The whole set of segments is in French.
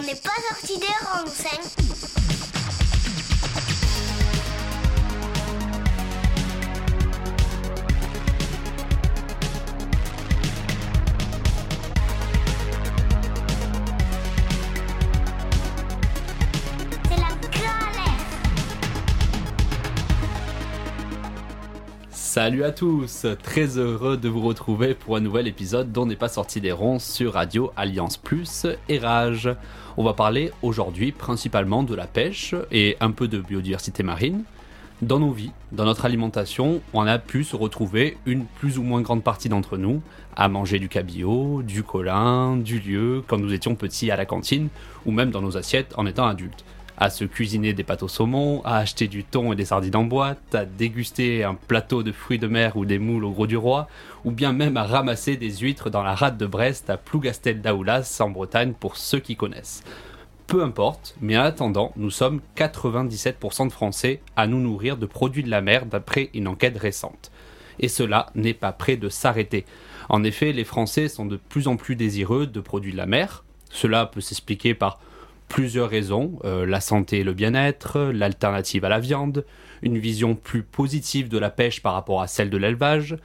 On n'est pas sorti des rangs, Salut à tous, très heureux de vous retrouver pour un nouvel épisode dont n'est pas sorti des ronds sur Radio Alliance Plus et Rage. On va parler aujourd'hui principalement de la pêche et un peu de biodiversité marine. Dans nos vies, dans notre alimentation, on a pu se retrouver une plus ou moins grande partie d'entre nous à manger du cabillaud, du colin, du lieu quand nous étions petits à la cantine ou même dans nos assiettes en étant adultes à se cuisiner des pâtes au saumon, à acheter du thon et des sardines en boîte, à déguster un plateau de fruits de mer ou des moules au gros du roi, ou bien même à ramasser des huîtres dans la rade de Brest à Plougastel d'Aoulas en Bretagne pour ceux qui connaissent. Peu importe, mais en attendant, nous sommes 97% de Français à nous nourrir de produits de la mer d'après une enquête récente. Et cela n'est pas prêt de s'arrêter. En effet, les Français sont de plus en plus désireux de produits de la mer. Cela peut s'expliquer par plusieurs raisons, euh, la santé et le bien-être, l'alternative à la viande, une vision plus positive de la pêche par rapport à celle de l'élevage,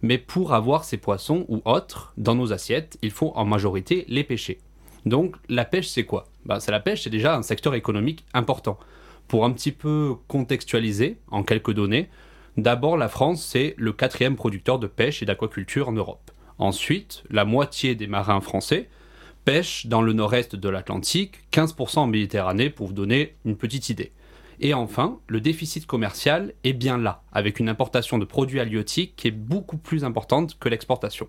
mais pour avoir ces poissons ou autres dans nos assiettes, il faut en majorité les pêcher. Donc la pêche c'est quoi? Bah, c'est La pêche c'est déjà un secteur économique important. Pour un petit peu contextualiser en quelques données, d'abord la France c'est le quatrième producteur de pêche et d'aquaculture en Europe. Ensuite, la moitié des marins français, pêche dans le nord-est de l'Atlantique, 15% en Méditerranée pour vous donner une petite idée. Et enfin, le déficit commercial est bien là, avec une importation de produits halieutiques qui est beaucoup plus importante que l'exportation.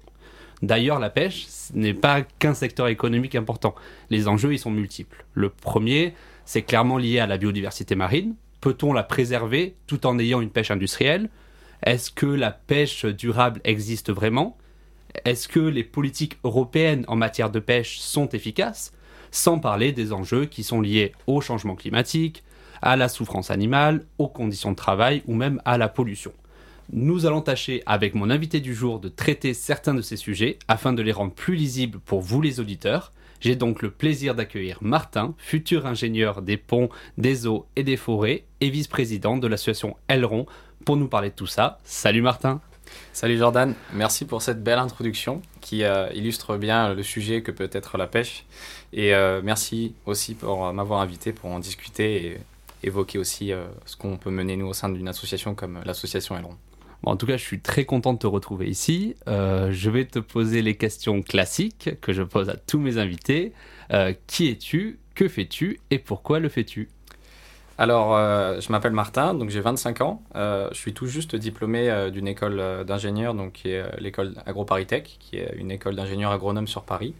D'ailleurs, la pêche n'est pas qu'un secteur économique important. Les enjeux y sont multiples. Le premier, c'est clairement lié à la biodiversité marine. Peut-on la préserver tout en ayant une pêche industrielle? Est-ce que la pêche durable existe vraiment? Est-ce que les politiques européennes en matière de pêche sont efficaces Sans parler des enjeux qui sont liés au changement climatique, à la souffrance animale, aux conditions de travail ou même à la pollution. Nous allons tâcher avec mon invité du jour de traiter certains de ces sujets afin de les rendre plus lisibles pour vous les auditeurs. J'ai donc le plaisir d'accueillir Martin, futur ingénieur des ponts, des eaux et des forêts et vice-président de l'association Elron, pour nous parler de tout ça. Salut Martin Salut Jordan, merci pour cette belle introduction qui euh, illustre bien le sujet que peut être la pêche. Et euh, merci aussi pour m'avoir invité pour en discuter et évoquer aussi euh, ce qu'on peut mener nous au sein d'une association comme l'association Elron. en tout cas, je suis très content de te retrouver ici. je vais te poser les questions classiques que je pose à tous mes invités. qui es-tu? Que fais-tu? Et pourquoi le fais-tu? Alors, euh, je m'appelle Martin, donc j'ai 25 ans. Euh, je suis tout juste diplômé euh, d'une école d'ingénieur, donc qui est l'école AgroParisTech, qui est une école d'ingénieurs agronomes sur Paris.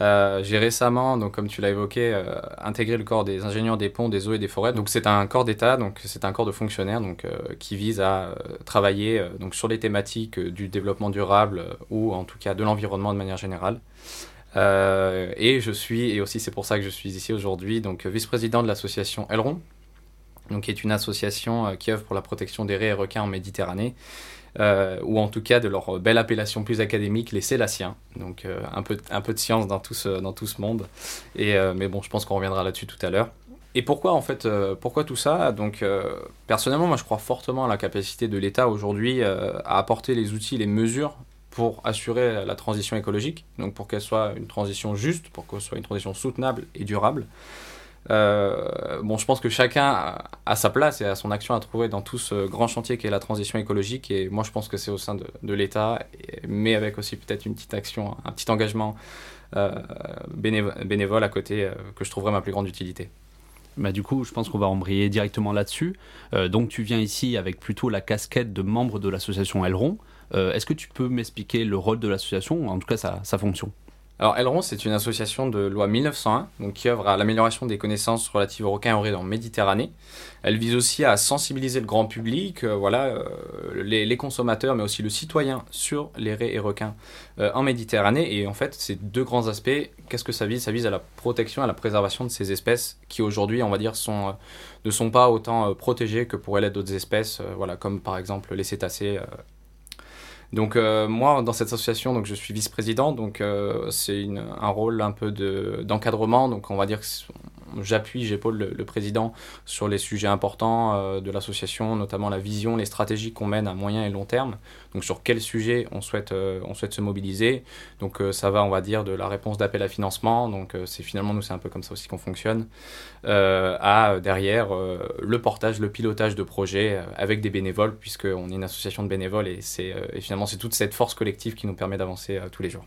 j'ai récemment, donc comme tu l'as évoqué, intégré le corps des ingénieurs des ponts, des eaux et des forêts. Donc c'est un corps d'État, donc c'est un corps de fonctionnaires, donc qui vise à travailler donc sur les thématiques du développement durable ou en tout cas de l'environnement de manière générale. et je suis, et aussi c'est pour ça que je suis ici aujourd'hui, donc vice-président de l'association Elron, donc qui est une association euh, qui œuvre pour la protection des raies et requins en Méditerranée, euh, ou en tout cas de leur belle appellation plus académique, les Sélassiens. Donc euh, un, peu, un peu de science dans tout ce, dans tout ce monde. Et, mais bon, je pense qu'on reviendra là-dessus tout à l'heure. Et pourquoi en fait, pourquoi tout ça? Donc personnellement, moi je crois fortement à la capacité de l'État aujourd'hui à apporter les outils, les mesures pour assurer la transition écologique, donc pour qu'elle soit une transition juste, pour qu'elle soit une transition soutenable et durable. Euh, bon, je pense que chacun a, sa place et a son action à trouver dans tout ce grand chantier qui est la transition écologique. Et moi, je pense que c'est au sein de, l'État, mais avec aussi peut-être une petite action, un petit engagement euh, bénévole, à côté euh, que je trouverais ma plus grande utilité. Bah, du coup, je pense qu'on va embrayer directement là-dessus. donc, tu viens ici avec plutôt la casquette de membre de l'association Elron. Est-ce que tu peux m'expliquer le rôle de l'association, en tout cas sa fonction alors, Elron, c'est une association de loi 1901 donc, qui œuvre à l'amélioration des connaissances relatives aux requins et aux en Méditerranée. Elle vise aussi à sensibiliser le grand public, euh, voilà, euh, les, consommateurs, mais aussi le citoyen sur les raies et requins euh, en Méditerranée. Et en fait, ces deux grands aspects, qu'est-ce que ça vise? Ça vise à la protection, à la préservation de ces espèces qui aujourd'hui, on va dire, ne sont pas autant protégées que pourraient l'être d'autres espèces, voilà, comme par exemple les cétacés Donc moi, dans cette association, donc je suis vice-président, donc c'est un rôle un peu d'encadrement, donc on va dire que j'appuie, j'épaule le, président sur les sujets importants euh, de l'association, notamment la vision, les stratégies qu'on mène à moyen et long terme. Donc sur quel sujet on souhaite, euh, on souhaite se mobiliser. Donc euh, ça va, on va dire, de la réponse d'appel à financement. Donc c'est finalement, nous, c'est un peu comme ça aussi qu'on fonctionne. à derrière le portage, le pilotage de projets avec des bénévoles, puisqu'on est une association de bénévoles et, c'est, et finalement c'est toute cette force collective qui nous permet d'avancer tous les jours.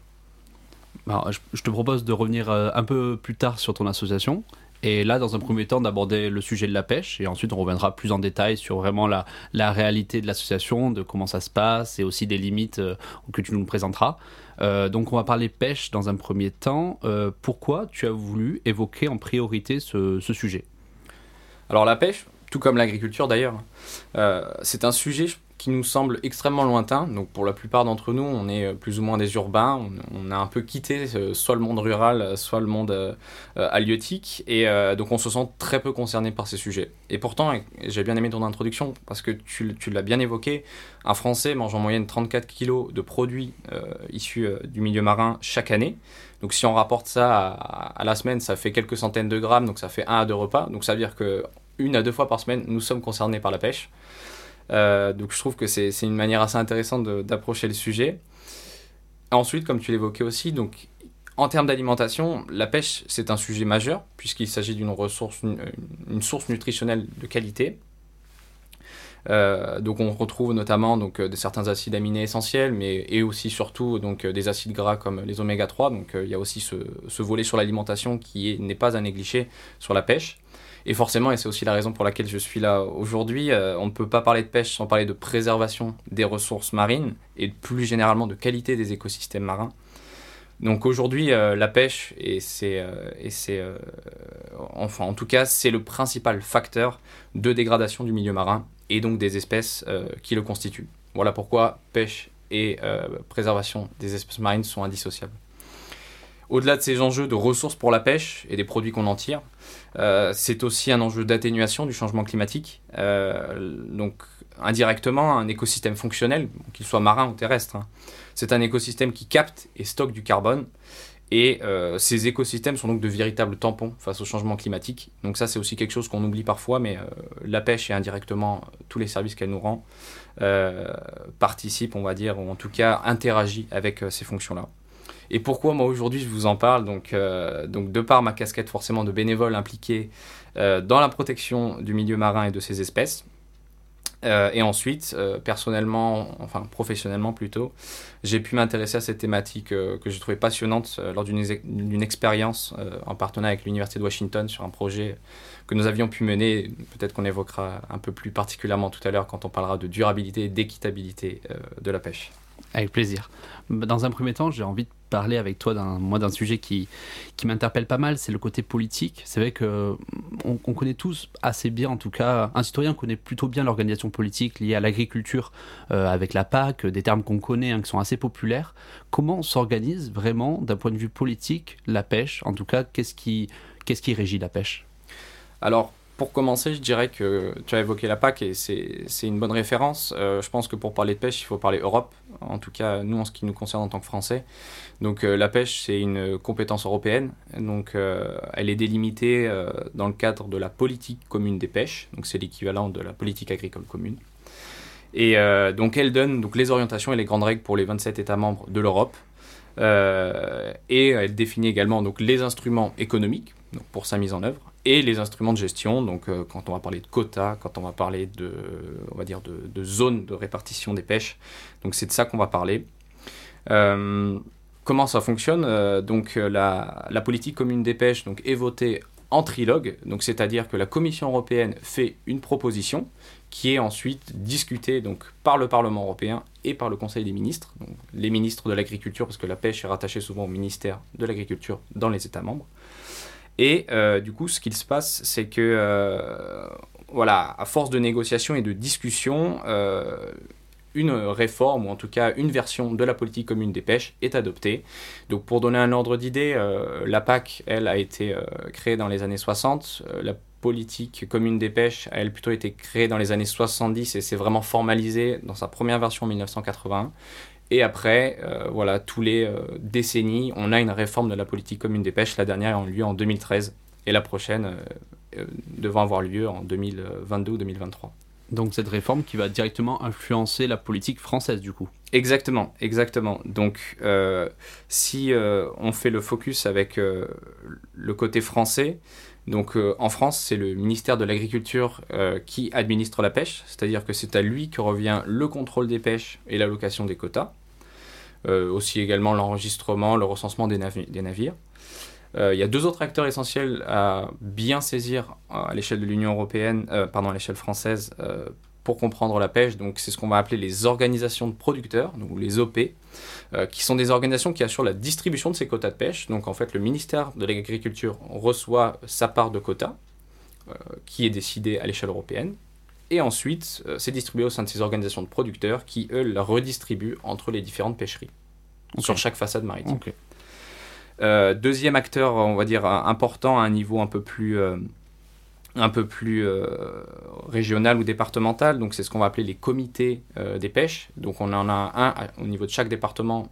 je te propose de revenir un peu plus tard sur ton association et là, dans un premier temps, d'aborder le sujet de la pêche, et ensuite on reviendra plus en détail sur vraiment la, la réalité de l'association, de comment ça se passe, et aussi des limites euh, que tu nous présenteras. Euh, donc on va parler pêche dans un premier temps. Euh, pourquoi tu as voulu évoquer en priorité ce, ce sujet? Alors la pêche, tout comme l'agriculture d'ailleurs, c'est un sujet, nous semble extrêmement lointain. Donc pour la plupart d'entre nous, on est euh, plus ou moins des urbains. On, a un peu quitté euh, soit le monde rural, euh, soit le monde halieutique. Et donc on se sent très peu concerné par ces sujets. Et pourtant, j'ai bien aimé ton introduction parce que tu, l'as bien évoqué, un Français mange en moyenne 34 kg de produits issus du milieu marin chaque année. Donc si on rapporte ça à, la semaine, ça fait quelques centaines de grammes, donc ça fait un à deux repas. Donc ça veut dire que une à deux fois par semaine, nous sommes concernés par la pêche. Euh, donc je trouve que c'est une manière assez intéressante d'approcher le sujet. Ensuite, comme tu l'évoquais aussi, donc en termes d'alimentation, la pêche, c'est un sujet majeur, puisqu'il s'agit d'une ressource, une, source nutritionnelle de qualité. Euh, donc on retrouve notamment donc, de certains acides aminés essentiels, mais et aussi surtout donc, des acides gras comme les oméga 3. Donc il y a aussi ce, ce volet sur l'alimentation qui n'est pas à négliger sur la pêche. Et forcément, et c'est aussi la raison pour laquelle je suis là aujourd'hui, euh, on ne peut pas parler de pêche sans parler de préservation des ressources marines et plus généralement de qualité des écosystèmes marins. Donc aujourd'hui, euh, la pêche, et c'est, euh, et c'est enfin en tout cas, c'est le principal facteur de dégradation du milieu marin et donc des espèces qui le constituent. Voilà pourquoi pêche et préservation des espèces marines sont indissociables. Au-delà de ces enjeux de ressources pour la pêche et des produits qu'on en tire, euh, c'est aussi un enjeu d'atténuation du changement climatique. Euh, donc indirectement, un écosystème fonctionnel, qu'il soit marin ou terrestre, hein. c'est un écosystème qui capte et stocke du carbone. Et euh, ces écosystèmes sont donc de véritables tampons face au changement climatique. Donc ça, c'est aussi quelque chose qu'on oublie parfois, mais la pêche et indirectement tous les services qu'elle nous rend participent, on va dire, ou en tout cas interagissent avec ces fonctions-là. Et pourquoi moi aujourd'hui je vous en parle donc, euh, de par ma casquette forcément de bénévole impliqué euh, dans la protection du milieu marin et de ses espèces. Euh, et ensuite, personnellement, enfin professionnellement plutôt, j'ai pu m'intéresser à cette thématique que j'ai trouvée passionnante lors d'une expérience en partenariat avec l'Université de Washington sur un projet que nous avions pu mener. Peut-être qu'on évoquera un peu plus particulièrement tout à l'heure quand on parlera de durabilité et d'équitabilité de la pêche. Avec plaisir. Dans un premier temps, j'ai envie de parler avec toi d'un moi d'un sujet qui qui m'interpelle pas mal, c'est le côté politique. C'est vrai que on, connaît tous assez bien, en tout cas, un citoyen connaît plutôt bien l'organisation politique liée à l'agriculture euh, avec la PAC, des termes qu'on connaît, hein, qui sont assez populaires. Comment s'organise vraiment, d'un point de vue politique, la pêche? En tout cas, qu'est-ce qui qu'est-ce qui régit la pêche? Alors pour commencer, je dirais que tu as évoqué la PAC et c'est une bonne référence. Euh, je pense que pour parler de pêche, il faut parler Europe, en tout cas nous en ce qui nous concerne en tant que Français. Donc euh, la pêche, c'est une compétence européenne, donc euh, elle est délimitée dans le cadre de la politique commune des pêches, donc c'est l'équivalent de la politique agricole commune. Et donc elle donne donc, les orientations et les grandes règles pour les 27 États membres de l'Europe. et elle définit également donc, les instruments économiques pour sa mise en œuvre et les instruments de gestion. Donc, euh, quand on va parler de quotas, quand on va parler de, on va dire de, zones de répartition des pêches. Donc, c'est de ça qu'on va parler. Euh, comment ça fonctionne? Euh, Donc, la, politique commune des pêches est votée en trilogue, donc c'est-à-dire que la Commission européenne fait une proposition qui est ensuite discutée donc par le Parlement européen et par le Conseil des ministres, les ministres de l'agriculture, parce que la pêche est rattachée souvent au ministère de l'agriculture dans les États membres. Et euh, du coup, ce qu'il se passe, c'est que, euh, voilà, à force de négociations et de discussions, euh, une réforme, ou en tout cas une version de la politique commune des pêches est adoptée. Donc pour donner un ordre d'idée, la PAC, elle, a été créée dans les années 60. la politique commune des pêches a, elle, plutôt été créée dans les années 70 et s'est vraiment formalisée dans sa première version en 1981. Et après, voilà, tous les décennies, on a une réforme de la politique commune des pêches. La dernière a eu lieu en 2013 et la prochaine devant avoir lieu en 2022 ou 2023. Donc cette réforme qui va directement influencer la politique française du coup. Exactement, exactement. Donc euh, si euh, on fait le focus avec euh, le côté français, donc en France c'est le ministère de l'Agriculture qui administre la pêche, c'est-à-dire que c'est à lui que revient le contrôle des pêches et l'allocation des quotas, aussi également l'enregistrement, le recensement des navires. Euh, il y a deux autres acteurs essentiels à bien saisir à l'échelle de l'Union européenne, euh, pardon, à l'échelle française, euh, pour comprendre la pêche. Donc, c'est ce qu'on va appeler les organisations de producteurs, donc les OP, qui sont des organisations qui assurent la distribution de ces quotas de pêche. Donc, en fait, le ministère de l'Agriculture reçoit sa part de quotas, qui est décidée à l'échelle européenne. Et ensuite, c'est distribué au sein de ces organisations de producteurs qui, eux, la redistribuent entre les différentes pêcheries, sur chaque façade maritime. Euh, deuxième acteur, on va dire, important à un niveau un peu plus, euh, un peu plus euh, régional ou départemental. Donc, c'est ce qu'on va appeler les comités des pêches. Donc, on en a un au niveau de chaque département,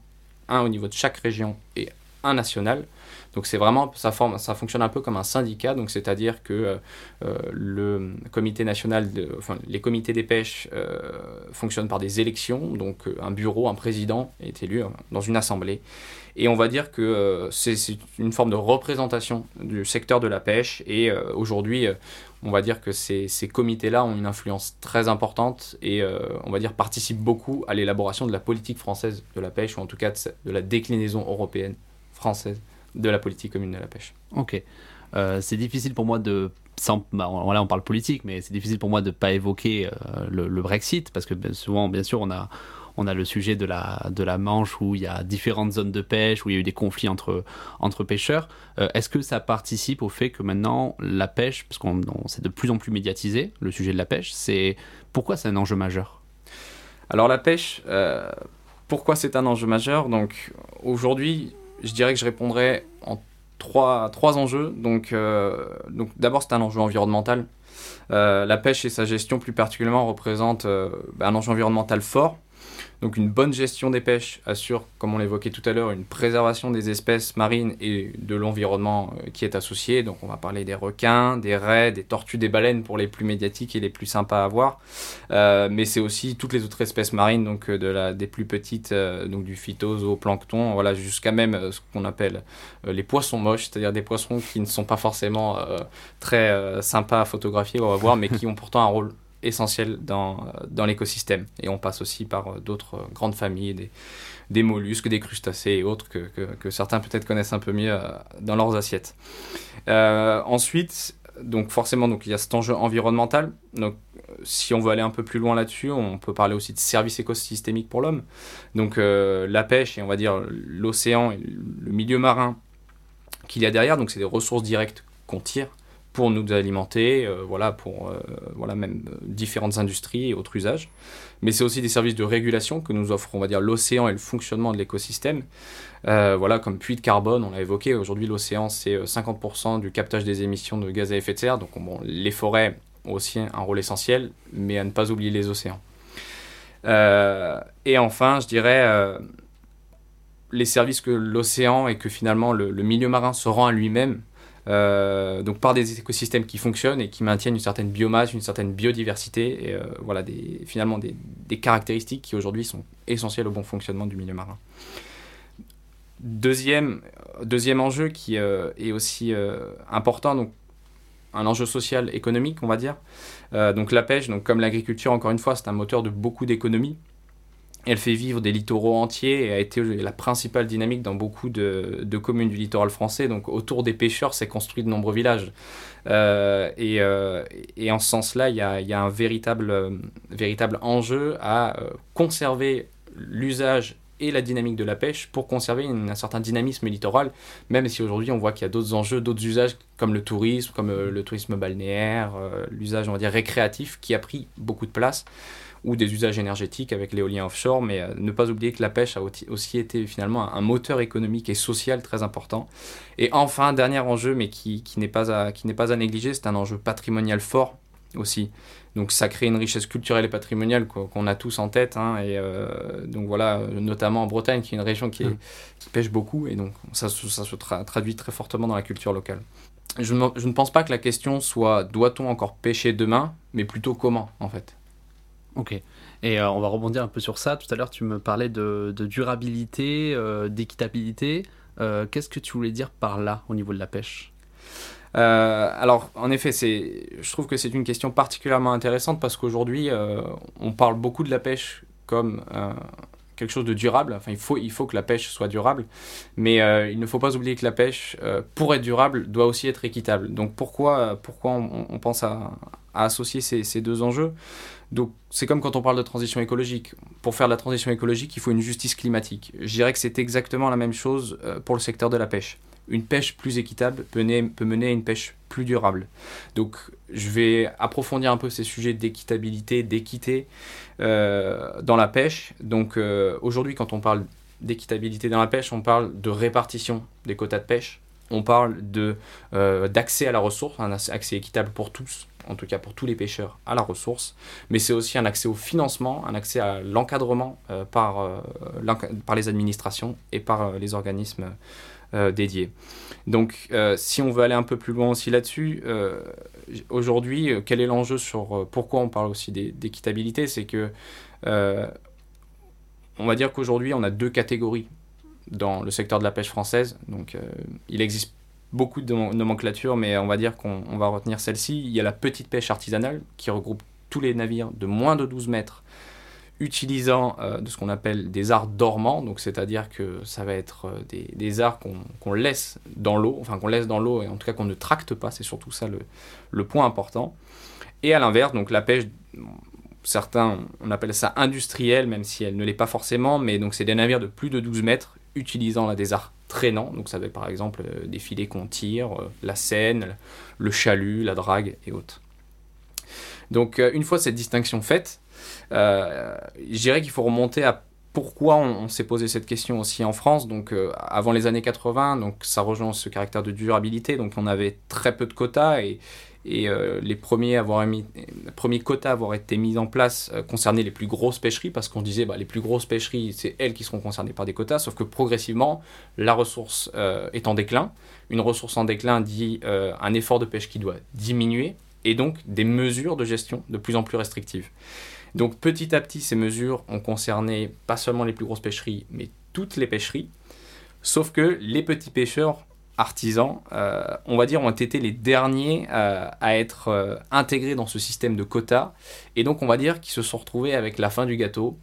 un au niveau de chaque région et un national. Donc c'est vraiment, ça, fonctionne un peu comme un syndicat, donc c'est-à-dire que euh, euh, le comité national, enfin les comités des pêches euh, fonctionnent par des élections, donc un bureau, un président est élu dans une assemblée. Et on va dire que c'est une forme de représentation du secteur de la pêche. Et aujourd'hui, on va dire que ces, ces comités-là ont une influence très importante et on va dire participent beaucoup à l'élaboration de la politique française de la pêche, ou en tout cas de la déclinaison européenne française de la politique commune de la pêche. Ok. Euh, c'est difficile pour moi de sans, bah, là on parle politique, mais c'est difficile pour moi de ne pas évoquer euh, le, Brexit, parce que ben, souvent, bien sûr, on a, on a le sujet de la, de la Manche où il y a différentes zones de pêche, où il y a eu des conflits entre, entre pêcheurs. Euh, est-ce que ça participe au fait que maintenant la pêche, parce qu'on c'est de plus en plus médiatisé, le sujet de la pêche, c'est pourquoi c'est un enjeu majeur? Alors la pêche, pourquoi c'est un enjeu majeur? Donc aujourd'hui, je dirais que je répondrais en trois, enjeux. Donc, euh, donc d'abord, c'est un enjeu environnemental. Euh, la pêche et sa gestion plus particulièrement représentent euh, bah, un enjeu environnemental fort. Donc une bonne gestion des pêches assure, comme on l'évoquait tout à l'heure, une préservation des espèces marines et de l'environnement euh, qui est associé. Donc on va parler des requins, des raies, des tortues, des baleines pour les plus médiatiques et les plus sympas à voir. Euh, mais c'est aussi toutes les autres espèces marines, donc euh, des plus petites, donc du phytozoplancton, voilà, jusqu'à même ce qu'on appelle les poissons moches, c'est-à-dire des poissons qui ne sont pas forcément très sympas à photographier, on va voir, mais qui ont pourtant un rôle essentiel dans, dans l'écosystème. Et on passe aussi par euh, d'autres euh, grandes familles, des, des mollusques, des crustacés et autres que, que, certains peut-être connaissent un peu mieux euh, dans leurs assiettes. ensuite, donc forcément, donc, il y a cet enjeu environnemental. Donc, si on veut aller un peu plus loin là-dessus, on peut parler aussi de services écosystémiques pour l'homme. Donc la pêche et on va dire l'océan et le milieu marin qu'il y a derrière, donc c'est des ressources directes qu'on tire pour nous alimenter, euh, voilà, pour euh, voilà, même euh, différentes industries et autres usages. Mais c'est aussi des services de régulation que nous offrent, on va dire, l'océan et le fonctionnement de l'écosystème. voilà, comme puits de carbone, on l'a évoqué, aujourd'hui l'océan c'est 50% du captage des émissions de gaz à effet de serre, donc bon, les forêts ont aussi un rôle essentiel, mais à ne pas oublier les océans. et enfin, je dirais les services que l'océan et que finalement le, le milieu marin se rend à lui-même euh, donc par des écosystèmes qui fonctionnent et qui maintiennent une certaine biomasse, une certaine biodiversité, et euh, voilà, des, finalement des, caractéristiques qui aujourd'hui sont essentielles au bon fonctionnement du milieu marin. Deuxième, deuxième enjeu qui euh, est aussi important, donc un enjeu social, économique, on va dire. donc la pêche, donc comme l'agriculture, encore une fois, c'est un moteur de beaucoup d'économies. Elle fait vivre des littoraux entiers et a été la principale dynamique dans beaucoup de, communes du littoral français. Donc autour des pêcheurs, s'est construit de nombreux villages. Euh, euh, et, en ce sens-là, il y a, un véritable, euh, véritable enjeu à conserver l'usage et la dynamique de la pêche pour conserver un certain dynamisme littoral, même si aujourd'hui on voit qu'il y a d'autres enjeux, d'autres usages comme le tourisme, comme le tourisme balnéaire, l'usage on va dire récréatif qui a pris beaucoup de place ou des usages énergétiques avec l'éolien offshore, mais euh, ne pas oublier que la pêche a aussi été finalement un moteur économique et social très important. Et enfin, dernier enjeu, mais qui, qui n'est pas, à, pas à négliger, c'est un enjeu patrimonial fort. aussi. Donc ça crée une richesse culturelle et patrimoniale qu'on a tous en tête. Hein, et donc voilà, notamment en Bretagne, qui est une région qui, Mmh. qui pêche beaucoup, et donc ça, se- ça se tra- traduit très fortement dans la culture locale. Je ne pense pas que la question soit doit-on encore pêcher demain, mais plutôt comment en fait? Ok. Et euh, on va rebondir un peu sur ça. Tout à l'heure, tu me parlais de, durabilité, euh, d'équitabilité. Euh, Qu'est-ce que tu voulais dire par là au niveau de la pêche? Euh, alors, en effet, je trouve que c'est une question particulièrement intéressante parce qu'aujourd'hui, on parle beaucoup de la pêche comme quelque chose de durable. Enfin, il faut, il faut que la pêche soit durable, mais il ne faut pas oublier que la pêche, pour être durable, doit aussi être équitable. Donc, pourquoi, pourquoi on, pense à, associer ces deux enjeux? Donc, c'est comme quand on parle de transition écologique. Pour faire de la transition écologique, il faut une justice climatique. Je dirais que c'est exactement la même chose euh, pour le secteur de la pêche une pêche plus équitable peut mener, à une pêche plus durable. Donc je vais approfondir un peu ces sujets d'équitabilité, d'équité euh, dans la pêche. Donc euh, aujourd'hui quand on parle d'équitabilité dans la pêche, on parle de répartition des quotas de pêche, on parle d'accès à la ressource, un accès équitable pour tous, en tout cas pour tous les pêcheurs à la ressource, mais c'est aussi un accès au financement, un accès à l'encadrement euh, par, euh, par les administrations et par euh, les organismes dédiés. Donc, si on veut aller un peu plus loin aussi là-dessus, aujourd'hui, quel est l'enjeu sur pourquoi on parle aussi d'é- d'équitabilité? C'est que, on va dire qu'aujourd'hui, on a deux catégories dans le secteur de la pêche française. Donc, il existe beaucoup de nom- nomenclatures, mais on va dire qu'on on va retenir celle-ci. Il y a la petite pêche artisanale qui regroupe tous les navires de moins de 12 mètres utilisant euh, de ce qu'on appelle des arts dormants, donc c'est-à-dire que ça va être euh, des, arts qu'on laisse dans l'eau, enfin qu'on laisse dans l'eau et en tout cas qu'on ne tracte pas, c'est surtout ça le, point important. Et à l'inverse, donc la pêche, certains on appelle ça industrielle, même si elle ne l'est pas forcément, mais donc c'est des navires de plus de 12 mètres utilisant des arts traînants, donc ça va être par exemple euh, des filets qu'on tire, euh, la seine, le chalut, la drague et autres. Donc euh, une fois cette distinction faite, euh, je dirais qu'il faut remonter à pourquoi on, s'est posé cette question aussi en France. Donc, avant les années 80, donc ça rejoint ce caractère de durabilité. Donc, on avait très peu de quotas et euh, les premiers, avoir quotas à avoir été mis en place euh, concernaient les plus grosses pêcheries parce qu'on disait bah, les plus grosses pêcheries, c'est elles qui seront concernées par des quotas. Sauf que progressivement, la ressource euh, est en déclin. Une ressource en déclin dit un effort de pêche qui doit diminuer et donc des mesures de gestion de plus en plus restrictives. Donc petit à petit, ces mesures ont concerné pas seulement les plus grosses pêcheries, mais toutes les pêcheries. Sauf que les petits pêcheurs artisans, euh, on va dire, ont été les derniers euh, à être euh, intégrés dans ce système de quotas. Et donc on va dire qu'ils se sont retrouvés avec la fin du gâteau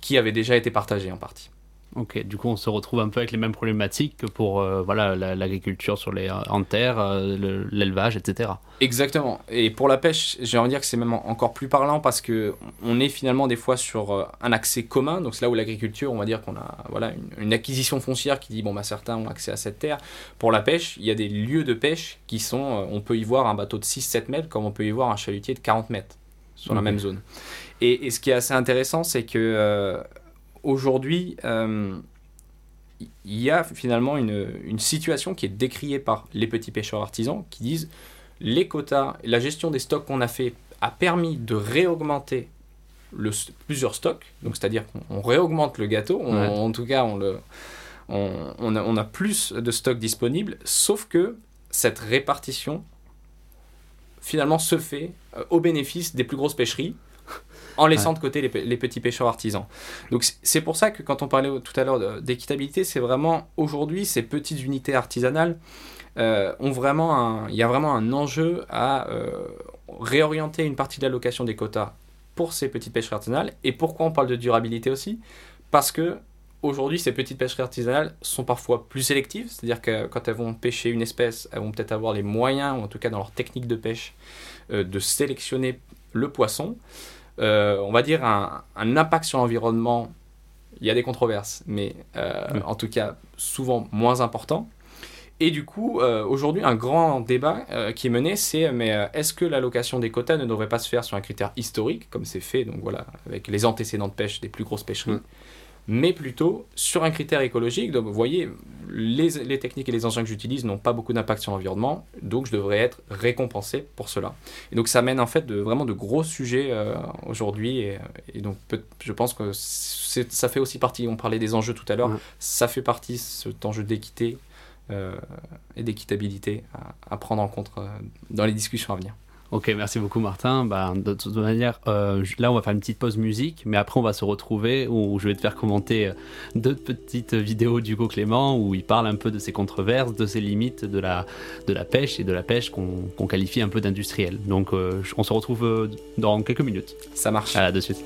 qui avait déjà été partagé en partie. Ok, du coup on se retrouve un peu avec les mêmes problématiques que pour euh, voilà, l'agriculture sur les, en terre, euh, le- l'élevage, etc. Exactement. Et pour la pêche, j'ai envie de dire que c'est même encore plus parlant parce que on est finalement des fois sur euh, un accès commun. Donc c'est là où l'agriculture, on va dire qu'on a voilà une, une acquisition foncière qui dit bon bah certains ont accès à cette terre. Pour la pêche, il y a des lieux de pêche qui sont, on peut y voir un bateau de 6-7 mètres comme on peut y voir un chalutier de 40 mètres sur la même zone. Et, et ce qui est assez intéressant, c'est que euh, aujourd'hui, euh, il y a finalement une, une situation qui est décriée par les petits pêcheurs artisans qui disent les quotas, la gestion des stocks qu'on a fait a permis de réaugmenter le, plusieurs stocks, donc c'est-à-dire qu'on on réaugmente le gâteau, on- Ouais. en tout cas on, le, on, on a, on a plus de stocks disponibles, sauf que cette répartition finalement se fait euh, au bénéfice des plus grosses pêcheries en laissant de côté les, pe- les petits pêcheurs artisans. Donc c'est pour ça que quand on parlait tout à l'heure d'équitabilité, c'est vraiment aujourd'hui ces petites unités artisanales euh, ont vraiment un, il y a vraiment un enjeu à euh, réorienter une partie de l'allocation des quotas pour ces petites pêcheries artisanales. Et pourquoi on parle de durabilité aussi? Parce que aujourd'hui, ces petites pêcheries artisanales sont parfois plus sélectives, c'est-à-dire que quand elles vont pêcher une espèce, elles vont peut-être avoir les moyens, ou en tout cas dans leur technique de pêche, euh, de sélectionner le poisson. Euh, on va dire un, un impact sur l'environnement, il y a des controverses, mais euh, Oui. en tout cas souvent moins important. Et du coup, euh, aujourd'hui, un grand débat qui est mené, c'est mais est-ce que l'allocation des quotas ne devrait pas se faire sur un critère historique, comme c'est fait, donc voilà, avec les antécédents de pêche des plus grosses pêcheries? Mais plutôt sur un critère écologique. Donc, vous voyez, les, les techniques et les engins que j'utilise n'ont pas beaucoup d'impact sur l'environnement, donc je devrais être récompensé pour cela. Et donc, ça mène en fait de, vraiment de gros sujets euh, aujourd'hui, et, et donc peut- je pense que ça fait aussi partie, on parlait des enjeux tout à l'heure, ça fait partie, cet enjeu d'équité euh, et d'équitabilité à, à prendre en compte euh, dans les discussions à venir. Ok, merci beaucoup Martin. Bah, de toute manière, euh, là on va faire une petite pause musique, mais après on va se retrouver où je vais te faire commenter deux petites vidéos d'Hugo Clément où il parle un peu de ses controverses, de ses limites de la, de la pêche et de la pêche qu'on qu'on qualifie un peu d'industrielle. Donc euh, on se retrouve euh, dans quelques minutes. Ça marche. À la de suite.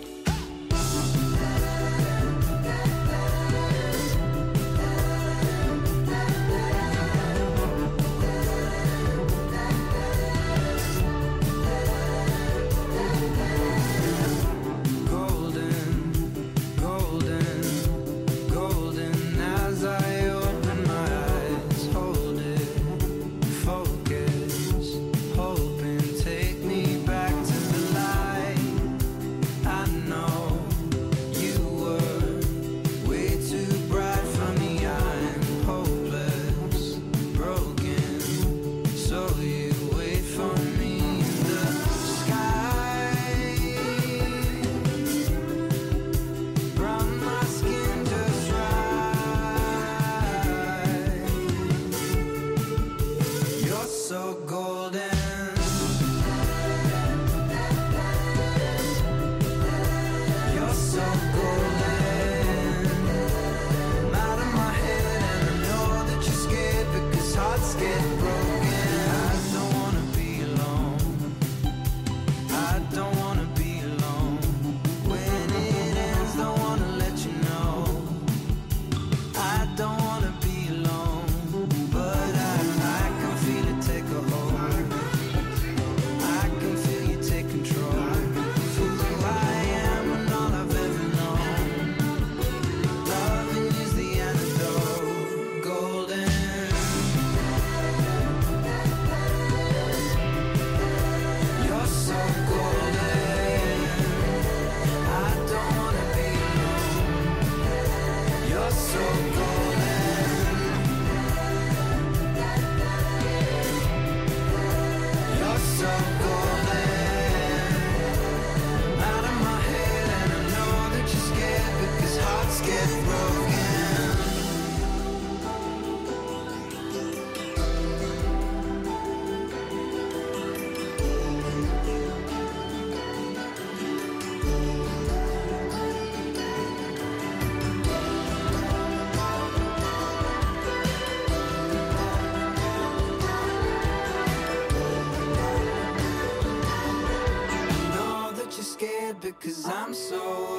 Cause I'm so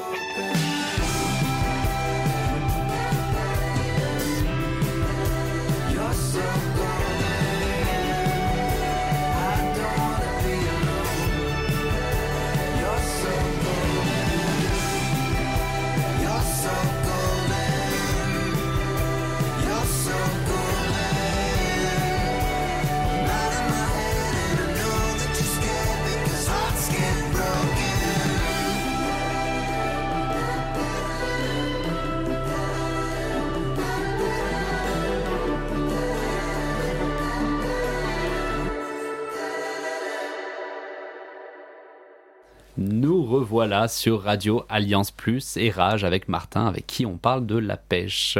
Revoilà sur Radio Alliance Plus et Rage avec Martin avec qui on parle de la pêche.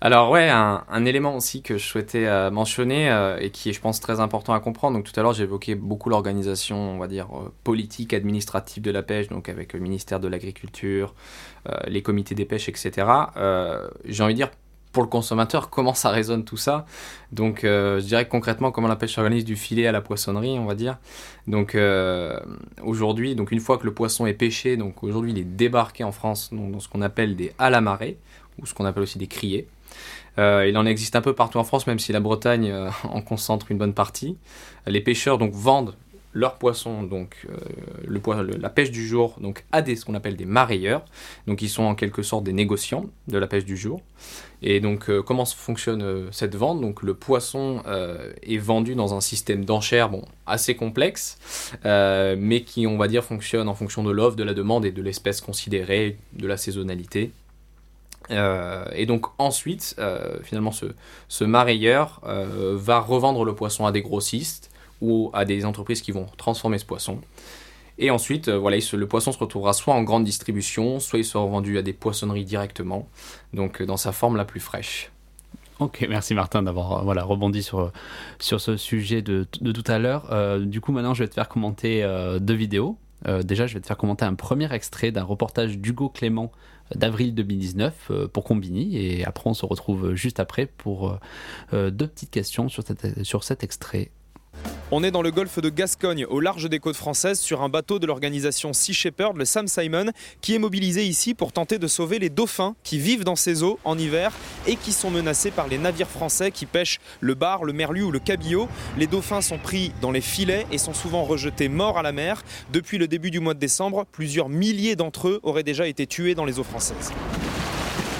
Alors ouais, un, élément aussi que je souhaitais euh, mentionner euh, et qui est, je pense, très important à comprendre. Donc tout à l'heure, évoqué beaucoup l'organisation, on va dire, euh, politique, administrative de la pêche, donc avec le ministère de l'Agriculture, les comités des pêches, etc. J'ai envie de dire, pour le consommateur, comment ça résonne tout ça Donc euh, je dirais concrètement, comment la pêche s'organise du filet à la poissonnerie, on va dire. Donc euh, aujourd'hui, donc une fois que le poisson est pêché, donc aujourd'hui il est débarqué en France donc, dans ce qu'on appelle des à la marée, ou ce qu'on appelle aussi des criées. Euh, il en existe un peu partout en France, même si la Bretagne euh, en concentre une bonne partie. Les pêcheurs donc vendent leurs poissons, donc euh, le, le- la pêche du jour, donc à des, ce qu'on appelle des marailleurs. Donc ils sont en quelque sorte des négociants de la pêche du jour. Et donc euh, comment fonctionne euh, cette vente? Donc le poisson euh, est vendu dans un système d'enchères, bon assez complexe, euh, mais qui on va dire fonctionne en fonction de l'offre, de la demande et de l'espèce considérée, de la saisonnalité et donc ensuite, finalement, ce, ce marailleur va revendre le poisson à des grossistes ou à des entreprises qui vont transformer ce poisson. Et ensuite, euh, voilà, le poisson se retrouvera soit en grande distribution, soit il sera vendu à des poissonneries directement, donc euh, dans sa forme la plus fraîche. Ok, merci Martin d'avoir euh, voilà, rebondi sur, sur ce sujet de, de tout à l'heure. Du coup, maintenant, je vais te faire commenter deux vidéos. Déjà, je vais te faire commenter un premier extrait d'un reportage d'Hugo Clément d'avril 2019 euh, pour Combini. Et après, on se retrouve juste après pour deux petites questions sur, cette- sur cet extrait. On est dans le golfe de Gascogne, au large des côtes françaises, sur un bateau de l'organisation Sea Shepherd, le Sam Simon, qui est mobilisé ici pour tenter de sauver les dauphins qui vivent dans ces eaux en hiver et qui sont menacés par les navires français qui pêchent le bar, le merlu ou le cabillaud. Les dauphins sont pris dans les filets et sont souvent rejetés morts à la mer. Depuis le début du mois de décembre, plusieurs milliers d'entre eux auraient déjà été tués dans les eaux françaises.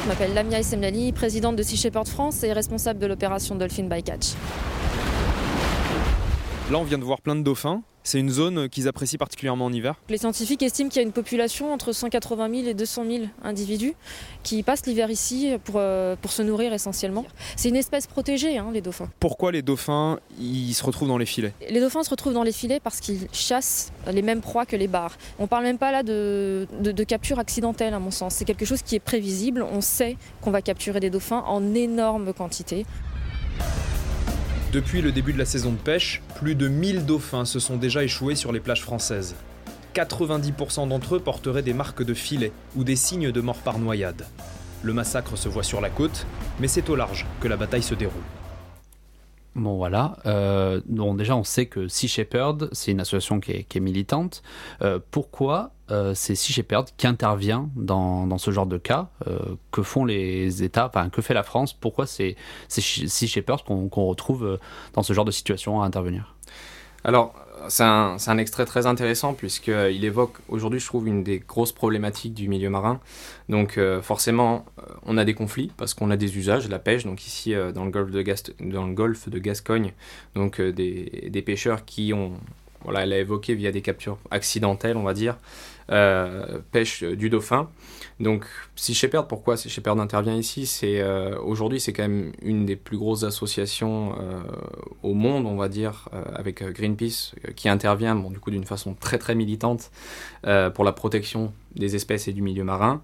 Je m'appelle Lamia Essemlali, présidente de Sea Shepherd France et responsable de l'opération Dolphin Bycatch. Là, on vient de voir plein de dauphins. C'est une zone qu'ils apprécient particulièrement en hiver. Les scientifiques estiment qu'il y a une population entre 180 000 et 200 000 individus qui passent l'hiver ici pour, euh, pour se nourrir essentiellement. C'est une espèce protégée, hein, les dauphins. Pourquoi les dauphins ils se retrouvent dans les filets? Les dauphins se retrouvent dans les filets parce qu'ils chassent les mêmes proies que les bars. On parle même pas là de, de- de capture accidentelle, à mon sens. C'est quelque chose qui est prévisible. On sait qu'on va capturer des dauphins en énorme quantité. Depuis le début de la saison de pêche, plus de 1000 dauphins se sont déjà échoués sur les plages françaises. 90% d'entre eux porteraient des marques de filet ou des signes de mort par noyade. Le massacre se voit sur la côte, mais c'est au large que la bataille se déroule. Bon voilà, euh, déjà on sait que Sea Shepherd, c'est une association qui est, qui est militante. Euh, pourquoi euh, c'est Sea Shepherd qui intervient dans, dans ce genre de cas Euh, Que font les États, enfin que fait la France Pourquoi c'est c'est Sea Shepherd qu'on retrouve euh, dans ce genre de situation à intervenir? Alors, c'est un, un extrait très intéressant puisqu'il évoque aujourd'hui, je trouve, une des grosses problématiques du milieu marin. Donc, forcément, on a des conflits parce qu'on a des usages, la pêche. Donc, ici, dans, le golfe de dans le golfe de Gascogne, donc des, des pêcheurs qui ont, voilà, elle a évoqué via des captures accidentelles, on va dire, pêche euh, du dauphin. Donc, Sea Shepherd, pourquoi Shepherd intervient ici euh, aujourd'hui, c'est quand même une des plus grosses associations euh, au monde, on va dire, euh, avec euh, Greenpeace, euh, qui intervient, bon, du coup, d'une façon très très militante euh, pour la protection des espèces et du milieu marin.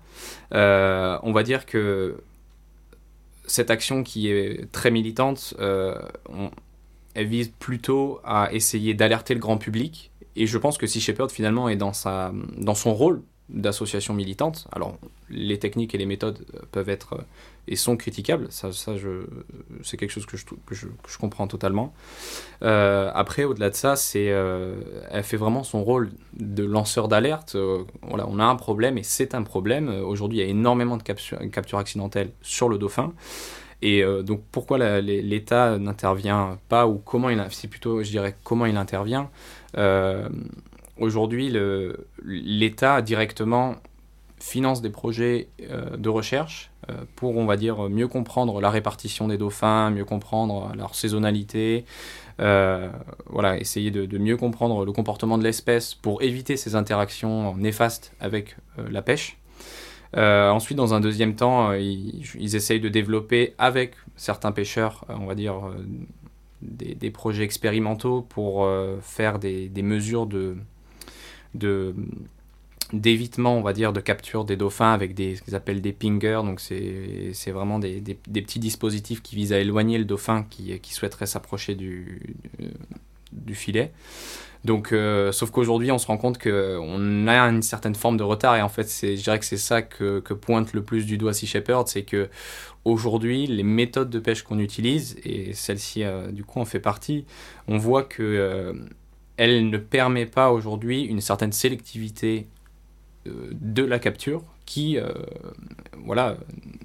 Euh, on va dire que cette action qui est très militante, euh, elle vise plutôt à essayer d'alerter le grand public. Et je pense que Sea Shepherd, finalement, est dans, sa, dans son rôle d'association militante. Alors, les techniques et les méthodes euh, peuvent être euh, et sont critiquables. Ça, ça c'est quelque chose que je, comprends totalement. Euh, après, au-delà de ça, c'est, elle fait vraiment son rôle de lanceur d'alerte. Voilà, on a un problème et c'est un problème. Aujourd'hui, il y a énormément de captures accidentelles sur le dauphin. Et euh, donc, pourquoi l'État n'intervient pas ou comment il, c'est plutôt, je dirais, comment il intervient. Euh, Aujourd'hui, l'État directement finance des projets euh, de recherche pour, on va dire, mieux comprendre la répartition des dauphins, mieux comprendre leur saisonnalité, voilà, essayer de, mieux comprendre le comportement de l'espèce pour éviter ces interactions néfastes avec la pêche. Euh, ensuite, dans un deuxième temps, euh, ils, essayent de développer avec certains pêcheurs, euh, on va dire, des, projets expérimentaux pour faire des, mesures de, d'évitement, on va dire, de capture des dauphins avec des, ce qu'ils appellent des pingers. Donc, c'est vraiment des, des- petits dispositifs qui visent à éloigner le dauphin qui, souhaiterait s'approcher du, du filet. Donc, euh, sauf qu'aujourd'hui, on se rend compte qu'on a une certaine forme de retard. Et en fait, c'est- je dirais que c'est ça que, que pointe le plus du doigt Sea Shepherd, c'est que aujourd'hui, les méthodes de pêche qu'on utilise, et celle-ci, euh, du coup, en fait partie, on voit que euh, elle ne permet pas aujourd'hui une certaine sélectivité euh, de la capture qui euh, voilà,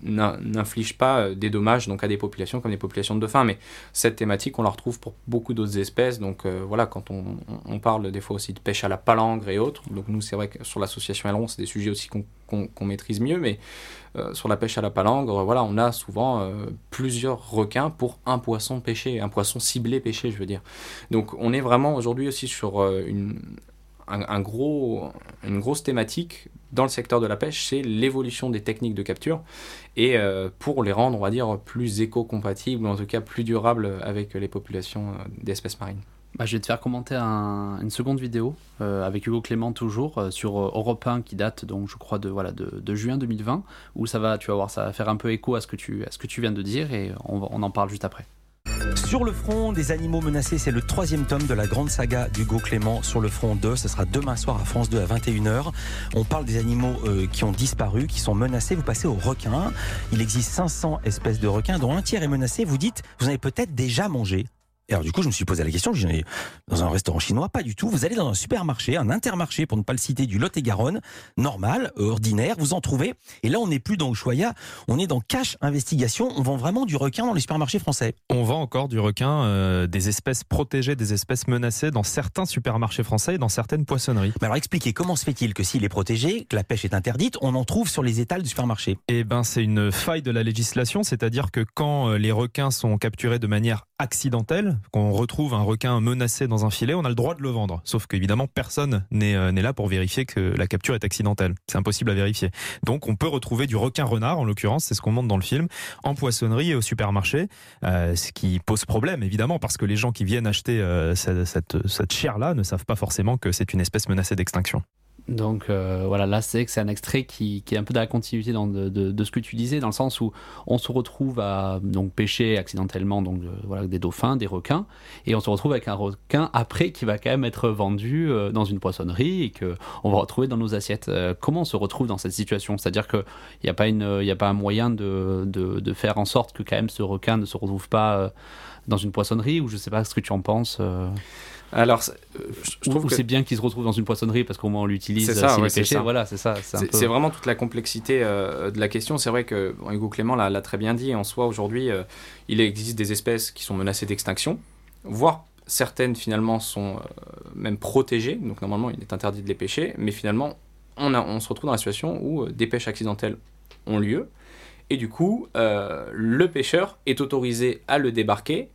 n'in- n'inflige pas euh, des dommages donc, à des populations comme les populations de dauphins. Mais cette thématique, on la retrouve pour beaucoup d'autres espèces. Donc euh, voilà, quand on, on- parle des fois aussi de pêche à la palangre et autres, donc nous, c'est vrai que sur l'association Aileron, c'est des sujets aussi qu'on qu'on maîtrise mieux, mais euh, sur la pêche à la palangre, voilà, on a souvent euh, plusieurs requins pour un poisson pêché, un poisson ciblé pêché, je veux dire. Donc on est vraiment aujourd'hui aussi sur euh, une, un, gros, une grosse thématique dans le secteur de la pêche, c'est l'évolution des techniques de capture et euh, pour les rendre, on va dire, plus éco-compatibles ou en tout cas plus durables avec les populations euh, d'espèces marines. Bah, je vais te faire commenter un- une seconde vidéo euh, avec Hugo Clément toujours sur Europe 1 qui date donc je crois de voilà de, juin 2020 où ça va tu vas voir ça va faire un peu écho à ce que tu à ce que tu viens de dire et on en parle juste après. Sur le front des animaux menacés, c'est le troisième tome de la grande saga d'Hugo Clément sur le front 2. Ce sera demain soir à France 2 à 21h. On parle des animaux euh, qui ont disparu, qui sont menacés. Vous passez aux requins. Il existe 500 espèces de requins, dont un tiers est menacé. Vous dites, vous en avez peut-être déjà mangé. Et alors du coup, je me suis posé la question, j'en ai dans un restaurant chinois, pas du tout. Vous allez dans un supermarché, un intermarché, pour ne pas le citer, du Lot-et-Garonne, normal, euh, ordinaire, vous en trouvez. Et là, on n'est plus dans Ushuaïa, on est dans Cache Investigation. On vend vraiment du requin dans les supermarchés français. On vend encore du requin, euh, des espèces protégées, des espèces menacées dans certains supermarchés français et dans certaines poissonneries. Mais alors expliquez, comment se fait-il que s'il est protégé, que la pêche est interdite, on en trouve sur les étals du supermarché? Eh ben, c'est une faille de la législation, c'est-à-dire que quand euh, les requins sont capturés de manière accidentelle, qu'on retrouve un requin menacé dans un filet, on a le droit de le vendre. Sauf qu'évidemment, personne n'est euh, là pour vérifier que la capture est accidentelle. C'est impossible à vérifier. Donc, on peut retrouver du requin renard, en l'occurrence, c'est ce qu'on montre dans le film, en poissonnerie et au supermarché, euh, ce qui pose problème, évidemment, parce que les gens qui viennent acheter euh, cette, cette chair-là ne savent pas forcément que c'est une espèce menacée d'extinction. Donc euh, voilà, là c'est un extrait qui, est un peu dans la continuité de, ce que tu disais, dans le sens où on se retrouve à donc pêcher accidentellement donc euh, voilà des dauphins, des requins, et on se retrouve avec un requin après qui va quand même être vendu euh, dans une poissonnerie et que on va retrouver dans nos assiettes. Comment on se retrouve dans cette situation? C'est-à-dire que il n'y a pas un moyen de, faire en sorte que quand même ce requin ne se retrouve pas dans une poissonnerie ou je sais pas ce que tu en penses. Alors, euh, je je ou trouve ou que c'est bien qu'il se retrouve dans une poissonnerie parce qu'au moins on l'utilise C'est euh, ça, ouais, est c'est ça. Voilà, c'est ça. C'est peu- vraiment toute la complexité euh, de la question. C'est vrai que bon, Hugo Clément l'a très bien dit. En soi, aujourd'hui, euh, il existe des espèces qui sont menacées d'extinction, voire certaines finalement sont euh, même protégées. Donc normalement, il est interdit de les pêcher. Mais finalement, on, a, on se retrouve dans la situation où des pêches accidentelles ont lieu. Et du coup, le pêcheur est autorisé à le débarquer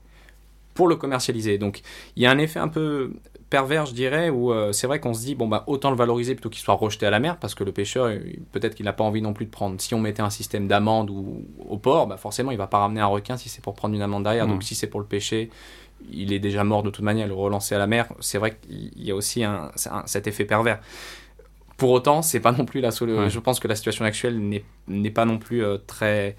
pour le commercialiser. Donc il y a un effet un peu pervers, je dirais, où euh, c'est vrai qu'on se dit, bon, bah, autant le valoriser plutôt qu'il soit rejeté à la mer, parce que le pêcheur, peut-être qu'il n'a pas envie non plus de prendre. Si on mettait un système d'amende ou au port, bah, forcément, il va pas ramener un requin si c'est pour prendre une amende derrière. Mhm. Donc si c'est pour le pêcher, il est déjà mort de toute manière, le relancer à la mer, c'est vrai qu'il y a aussi un, cet effet pervers. Pour autant, c'est pas non plus la solution. Ouais. Je pense que la situation actuelle n'est pas non plus euh, très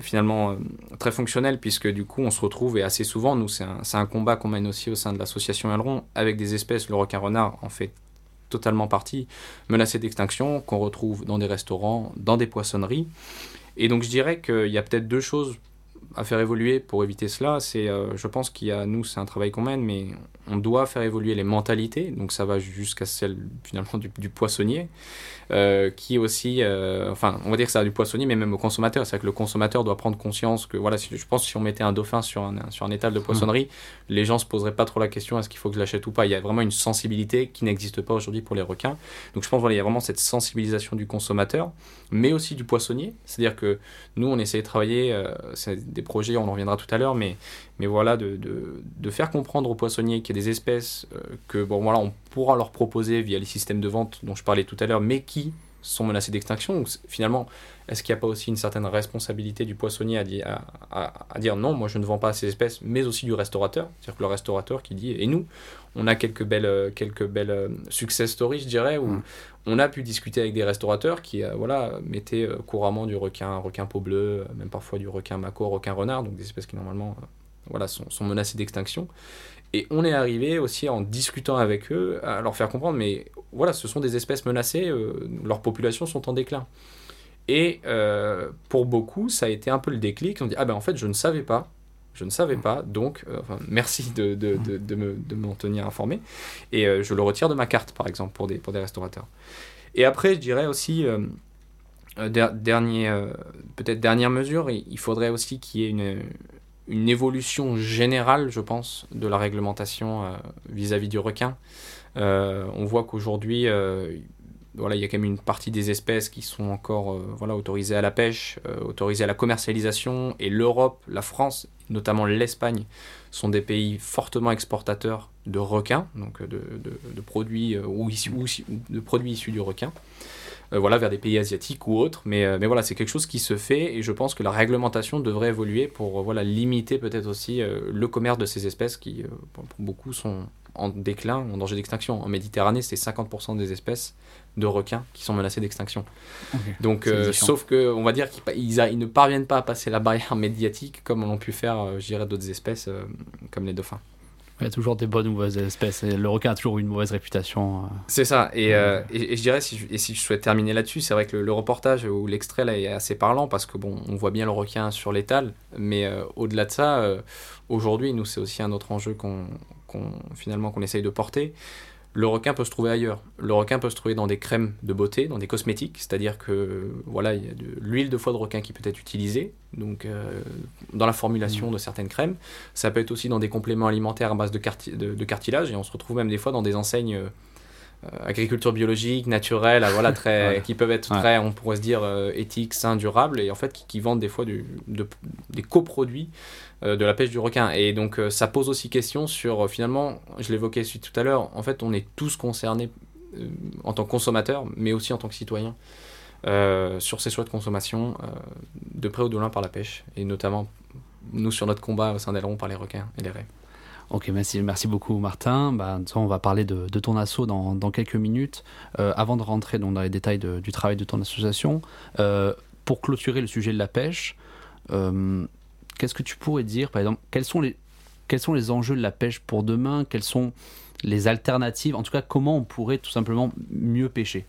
finalement euh, très fonctionnelle puisque du coup on se retrouve et assez souvent nous c'est un, combat qu'on mène aussi au sein de l'association Aileron avec des espèces le requin renard en fait totalement partie menacées d'extinction qu'on retrouve dans des restaurants dans des poissonneries. Et donc je dirais qu'il y a peut-être deux choses à faire évoluer pour éviter cela. C'est euh, je pense qu'il y a nous c'est un travail qu'on mène mais on doit faire évoluer les mentalités. Donc ça va jusqu'à celle finalement du poissonnier euh, qui aussi, euh, enfin, on va dire que ça a du poissonnier, mais même au consommateur. C'est-à-dire que le consommateur doit prendre conscience que, voilà, si, je pense que si on mettait un dauphin sur un, sur un étal de poissonnerie, les gens se poseraient pas trop la question est-ce qu'il faut que je l'achète ou pas? Il y a vraiment une sensibilité qui n'existe pas aujourd'hui pour les requins. Donc je pense voilà, il y a vraiment cette sensibilisation du consommateur, mais aussi du poissonnier. C'est-à-dire que nous, on essaie de travailler, euh, c'est des projets, on en reviendra tout à l'heure, mais, mais voilà, de, de, de faire comprendre aux poissonniers qu'il y a des espèces que, bon, voilà, on pourra leur proposer via les systèmes de vente dont je parlais tout à l'heure, mais qui sont menacés d'extinction. Donc, finalement, est-ce qu'il n'y a pas aussi une certaine responsabilité du poissonnier à, di- à- à- à dire non, moi je ne vends pas ces espèces, mais aussi du restaurateur? C'est-à-dire que le restaurateur qui dit, et nous, on a quelques belles, quelques belles euh, success stories, je dirais, où Mm. on a pu discuter avec des restaurateurs qui euh, voilà, mettaient euh, couramment du requin, requin peau bleue, même parfois du requin mako, requin renard, donc des espèces qui normalement voilà, sont, sont menacées d'extinction. Et on est arrivé aussi en discutant avec eux à leur faire comprendre, mais voilà, ce sont des espèces menacées, euh, leurs populations sont en déclin. Et euh, pour beaucoup, ça a été un peu le déclic. On dit ah ben en fait, je ne savais pas, je ne savais pas, donc euh, merci de, de, de, de me, de m'en tenir informé. Et je le retire de ma carte, par exemple, pour des, pour des restaurateurs. Et après, je dirais aussi, der- dernier, peut-être dernière mesure, il faudrait aussi qu'il y ait une, une évolution générale, je pense, de la réglementation euh, vis-à-vis du requin. Euh, on voit qu'aujourd'hui, euh, voilà, il y a quand même une partie des espèces qui sont encore autorisées à la pêche, autorisées à la commercialisation, et l'Europe, la France, notamment l'Espagne, sont des pays fortement exportateurs de requins, donc de, produits, de produits issus du requin. Euh, voilà, vers des pays asiatiques ou autres. Mais, euh, mais voilà, c'est quelque chose qui se fait et je pense que la réglementation devrait évoluer pour euh, voilà, limiter peut-être aussi le commerce de ces espèces qui, pour pour beaucoup, sont en déclin, en danger d'extinction. En Méditerranée, c'est 50% des espèces de requins qui sont menacées d'extinction. Donc, sauf que, on va dire qu'ils ils ne parviennent pas à passer la barrière médiatique comme l'ont pu faire, je dirais, d'autres espèces comme les dauphins. Il y a toujours des bonnes ou mauvaises espèces. Et le requin a toujours eu une mauvaise réputation. euh. C'est ça. Et, euh, et, et je dirais, si je, et si je souhaite terminer là-dessus, c'est vrai que le, le reportage ou l'extrait là est assez parlant parce que bon, on voit bien le requin sur l'étal, mais euh, au-delà de ça, euh, aujourd'hui, nous, c'est aussi un autre enjeu qu'on, qu'on- finalement qu'on essaye de porter. Le requin peut se trouver ailleurs. Le requin peut se trouver dans des crèmes de beauté, dans des cosmétiques, c'est-à-dire que voilà, il y a de l'huile de foie de requin qui peut être utilisée, donc euh, dans la formulation de certaines crèmes. Ça peut être aussi dans des compléments alimentaires à base de, carti- de- de cartilage, et on se retrouve même des fois dans des enseignes euh, euh, agriculture biologique, naturelle, ah, voilà, très, Ouais. qui peuvent être Ouais. très, on pourrait se dire, euh, éthiques, sains, durables, et en fait qui, qui vendent des fois du- de- des coproduits euh, de la pêche du requin. Et donc euh, ça pose aussi question sur, euh, finalement, je l'évoquais tout à l'heure, en fait on est tous concernés euh, en tant que consommateurs, mais aussi en tant que citoyens, euh, sur ces choix de consommation, euh, de près ou de loin par la pêche, et notamment nous sur notre combat au sein d'Aileron par les requins et les raies. Ok, merci, merci beaucoup Martin. Façon, on va parler de, ton asso dans, quelques minutes. Euh, avant de rentrer dans les détails du travail de ton association, euh, pour clôturer le sujet de la pêche, euh, qu'est-ce que tu pourrais dire, par exemple, quels sont, les, enjeux de la pêche pour demain? Quelles sont les alternatives? En tout cas, comment on pourrait tout simplement mieux pêcher?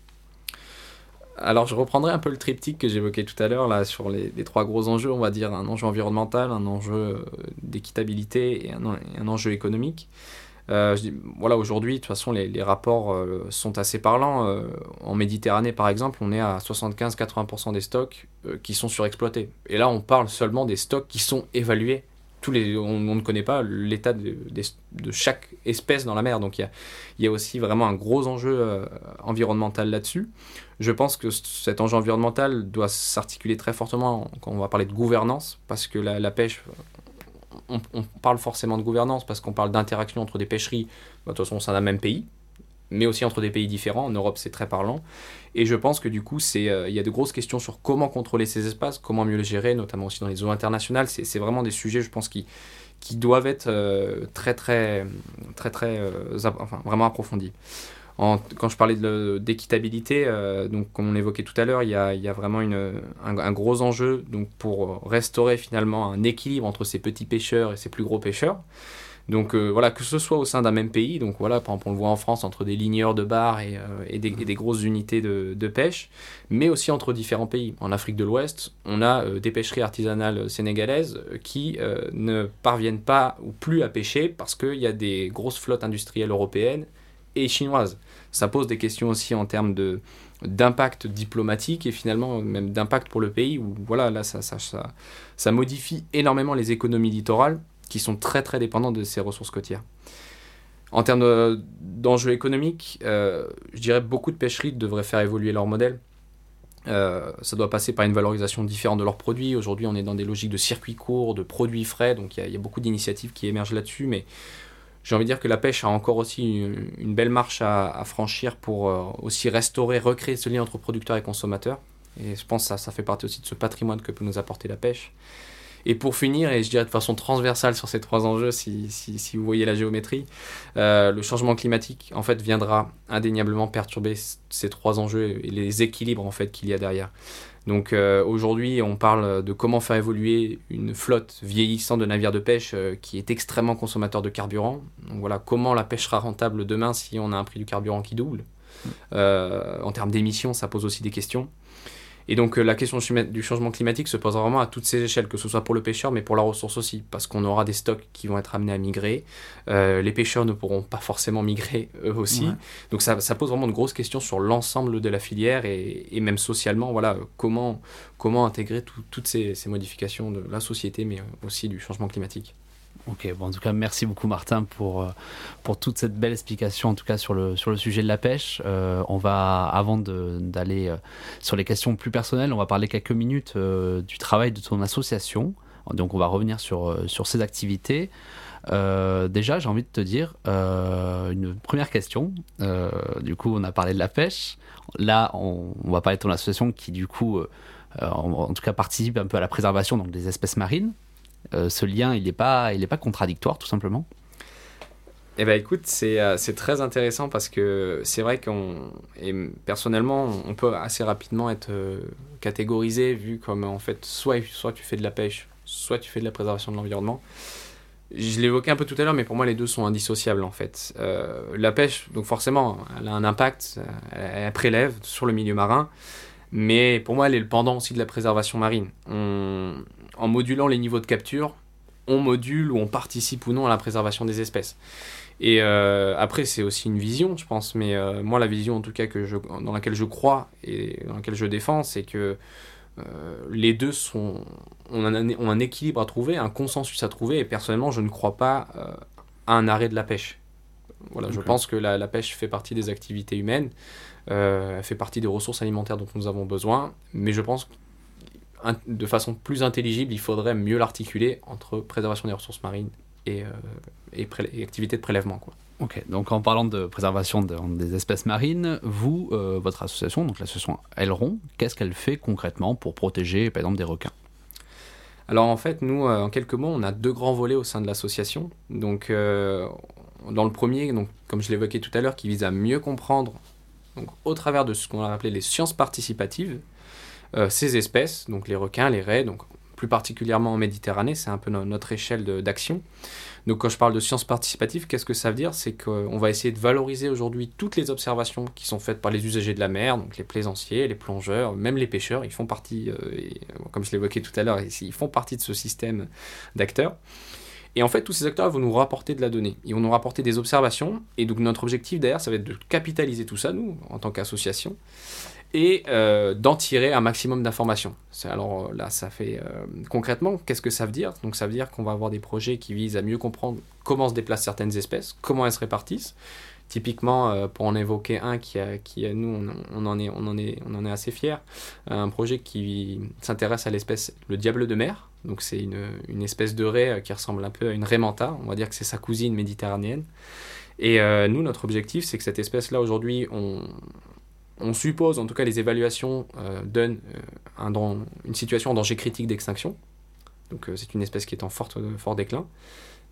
Alors, je reprendrai un peu le triptyque que j'évoquais tout à l'heure, sur les, trois gros enjeux, on va dire un enjeu environnemental, un enjeu euh, d'équitabilité et un enjeu économique. Euh, voilà, aujourd'hui, de toute façon, les, rapports euh, sont assez parlants. Euh, en Méditerranée, par exemple, on est à 75-80% des stocks qui sont surexploités. Et là, on parle seulement des stocks qui sont évalués. Tous les, on, ne connaît pas l'état de, chaque espèce dans la mer. Donc, il y a, aussi vraiment un gros enjeu environnemental là-dessus. Je pense que cet enjeu environnemental doit s'articuler très fortement quand on va parler de gouvernance, parce que la pêche, on, parle forcément de gouvernance parce qu'on parle d'interaction entre des pêcheries, bah, de toute façon sein d'un même pays, mais aussi entre des pays différents. En Europe, c'est très parlant. Et je pense que du coup, c'est, euh, il y a de grosses questions sur comment contrôler ces espaces, comment mieux les gérer, notamment aussi dans les eaux internationales. C'est, c'est vraiment des sujets, je pense, qui, qui doivent être euh, très, très, très, très, euh, enfin, vraiment approfondis. Quand je parlais d'équitabilité, euh, donc comme on évoquait tout à l'heure, il y a, vraiment un, gros enjeu pour restaurer finalement un équilibre entre ces petits pêcheurs et ces plus gros pêcheurs. Donc euh, voilà, que ce soit au sein d'un même pays, donc voilà, par exemple on le voit en France entre des ligneurs de bar et, euh, et, des, grosses unités de, pêche, mais aussi entre différents pays. En Afrique de l'Ouest, on a euh, des pêcheries artisanales sénégalaises qui ne parviennent pas ou plus à pêcher parce qu'il y a des grosses flottes industrielles européennes et chinoises. Ça pose des questions aussi en termes de d'impact diplomatique et finalement même d'impact pour le pays où voilà là ça, ça, ça, ça modifie énormément les économies littorales qui sont très très dépendantes de ces ressources côtières. En termes de- d'enjeux économiques, euh, je dirais beaucoup de pêcheries devraient faire évoluer leur modèle. Euh, ça doit passer par une valorisation différente de leurs produits. Aujourd'hui, on est dans des logiques de circuits courts, de produits frais, donc il y y, a beaucoup d'initiatives qui émergent là-dessus, mais j'ai envie de dire que la pêche a encore aussi une, belle marche à, franchir pour euh, aussi restaurer, recréer ce lien entre producteurs et consommateurs. Et je pense que ça, fait partie aussi de ce patrimoine que peut nous apporter la pêche. Et pour finir, et je dirais de façon transversale sur ces trois enjeux, si, vous voyez la géométrie, euh, le changement climatique en fait viendra indéniablement perturber ces trois enjeux et les équilibres en fait qu'il y a derrière. Donc euh, aujourd'hui, on parle de comment faire évoluer une flotte vieillissante de navires de pêche euh, qui est extrêmement consommateur de carburant. Donc voilà, comment la pêche sera rentable demain si on a un prix du carburant qui double. Euh, en termes d'émissions, ça pose aussi des questions. Et donc euh, la question du changement climatique se pose vraiment à toutes ces échelles, que ce soit pour le pêcheur, mais pour la ressource aussi, parce qu'on aura des stocks qui vont être amenés à migrer. Euh, les pêcheurs ne pourront pas forcément migrer eux aussi. Ouais. Donc ça, ça pose vraiment de grosses questions sur l'ensemble de la filière et, et même socialement, voilà, comment, comment intégrer tout- toutes ces, ces modifications de la société, mais aussi du changement climatique. Ok, bon, en tout cas, merci beaucoup Martin pour, euh, pour toute cette belle explication, en tout cas sur le, sur le sujet de la pêche. Euh, on va, avant d'aller euh, sur les questions plus personnelles, on va parler quelques minutes du travail de ton association. Donc on va revenir sur, sur ces activités. Déjà, j'ai envie de te dire une première question. Du coup, on a parlé de la pêche. Là, on, va parler de ton association qui, du coup, en, en tout cas, participe un peu à la préservation donc, des espèces marines. Euh, ce lien, il n'est pas, il est pas contradictoire, tout simplement. Eh ben écoute, c'est euh, très intéressant parce que c'est vrai qu'on personnellement, on peut assez rapidement être euh, catégorisé vu comme en fait soit soit tu fais de la pêche, soit tu fais de la préservation de l'environnement. Je l'évoquais un peu tout à l'heure, mais pour moi les deux sont indissociables en fait. Euh, la pêche, donc forcément, elle a un impact, elle prélève sur le milieu marin, mais pour moi elle est le pendant aussi de la préservation marine. On- en modulant les niveaux de capture, on module ou on participe ou non à la préservation des espèces. Et euh, après, c'est aussi une vision, je pense. Mais euh, moi, la vision, en tout cas, que je, dans laquelle je crois et dans laquelle je défends, c'est que euh, les deux sont, ont un, ont un équilibre à trouver, un consensus à trouver. Et personnellement, je ne crois pas à un arrêt de la pêche. Voilà, je pense que la, la pêche fait partie des activités humaines, elle fait partie des ressources alimentaires dont nous avons besoin. Mais je pense de façon plus intelligible, il faudrait mieux l'articuler entre préservation des ressources marines et, euh, et, prélè- et activité de prélèvement. Quoi. Ok, donc en parlant de préservation de- des espèces marines, vous, euh, votre association, donc l'association Aileron, qu'est-ce qu'elle fait concrètement pour protéger, par exemple, des requins? Alors en fait, nous, euh, en quelques mots, on a deux grands volets au sein de l'association. Donc euh, dans le premier, donc, comme je l'évoquais tout à l'heure, qui vise à mieux comprendre, donc, au travers de ce qu'on a appelé les sciences participatives, ces espèces, donc les requins, les raies, donc plus particulièrement en Méditerranée, c'est un peu no- notre échelle d'action. Donc quand je parle de sciences participatives, qu'est-ce que ça veut dire? C'est qu'on va essayer de valoriser aujourd'hui toutes les observations qui sont faites par les usagers de la mer, donc les plaisanciers, les plongeurs, même les pêcheurs, ils font partie, euh, euh, comme je l'évoquais tout à l'heure, ils font partie de ce système d'acteurs. Et en fait, tous ces acteurs vont nous rapporter de la donnée. Ils vont nous rapporter des observations. Et donc, notre objectif derrière, ça va être de capitaliser tout ça, nous, en tant qu'association, et euh, d'en tirer un maximum d'informations. Alors euh, là, ça fait euh, concrètement, qu'est-ce que ça veut dire? Donc, ça veut dire qu'on va avoir des projets qui visent à mieux comprendre comment se déplacent certaines espèces, comment elles se répartissent. Typiquement, pour en évoquer un qui, a, qui nous, on, en est, on, en est, on en est assez fiers, un projet qui s'intéresse à l'espèce le diable de mer. Donc c'est une, une espèce de raie qui ressemble un peu à une raie manta. On va dire que c'est sa cousine méditerranéenne. Et nous, notre objectif, c'est que cette espèce-là, aujourd'hui, on, on suppose, en tout cas les évaluations euh, donnent euh, une situation en danger critique d'extinction. Donc euh, c'est une espèce qui est en fort déclin.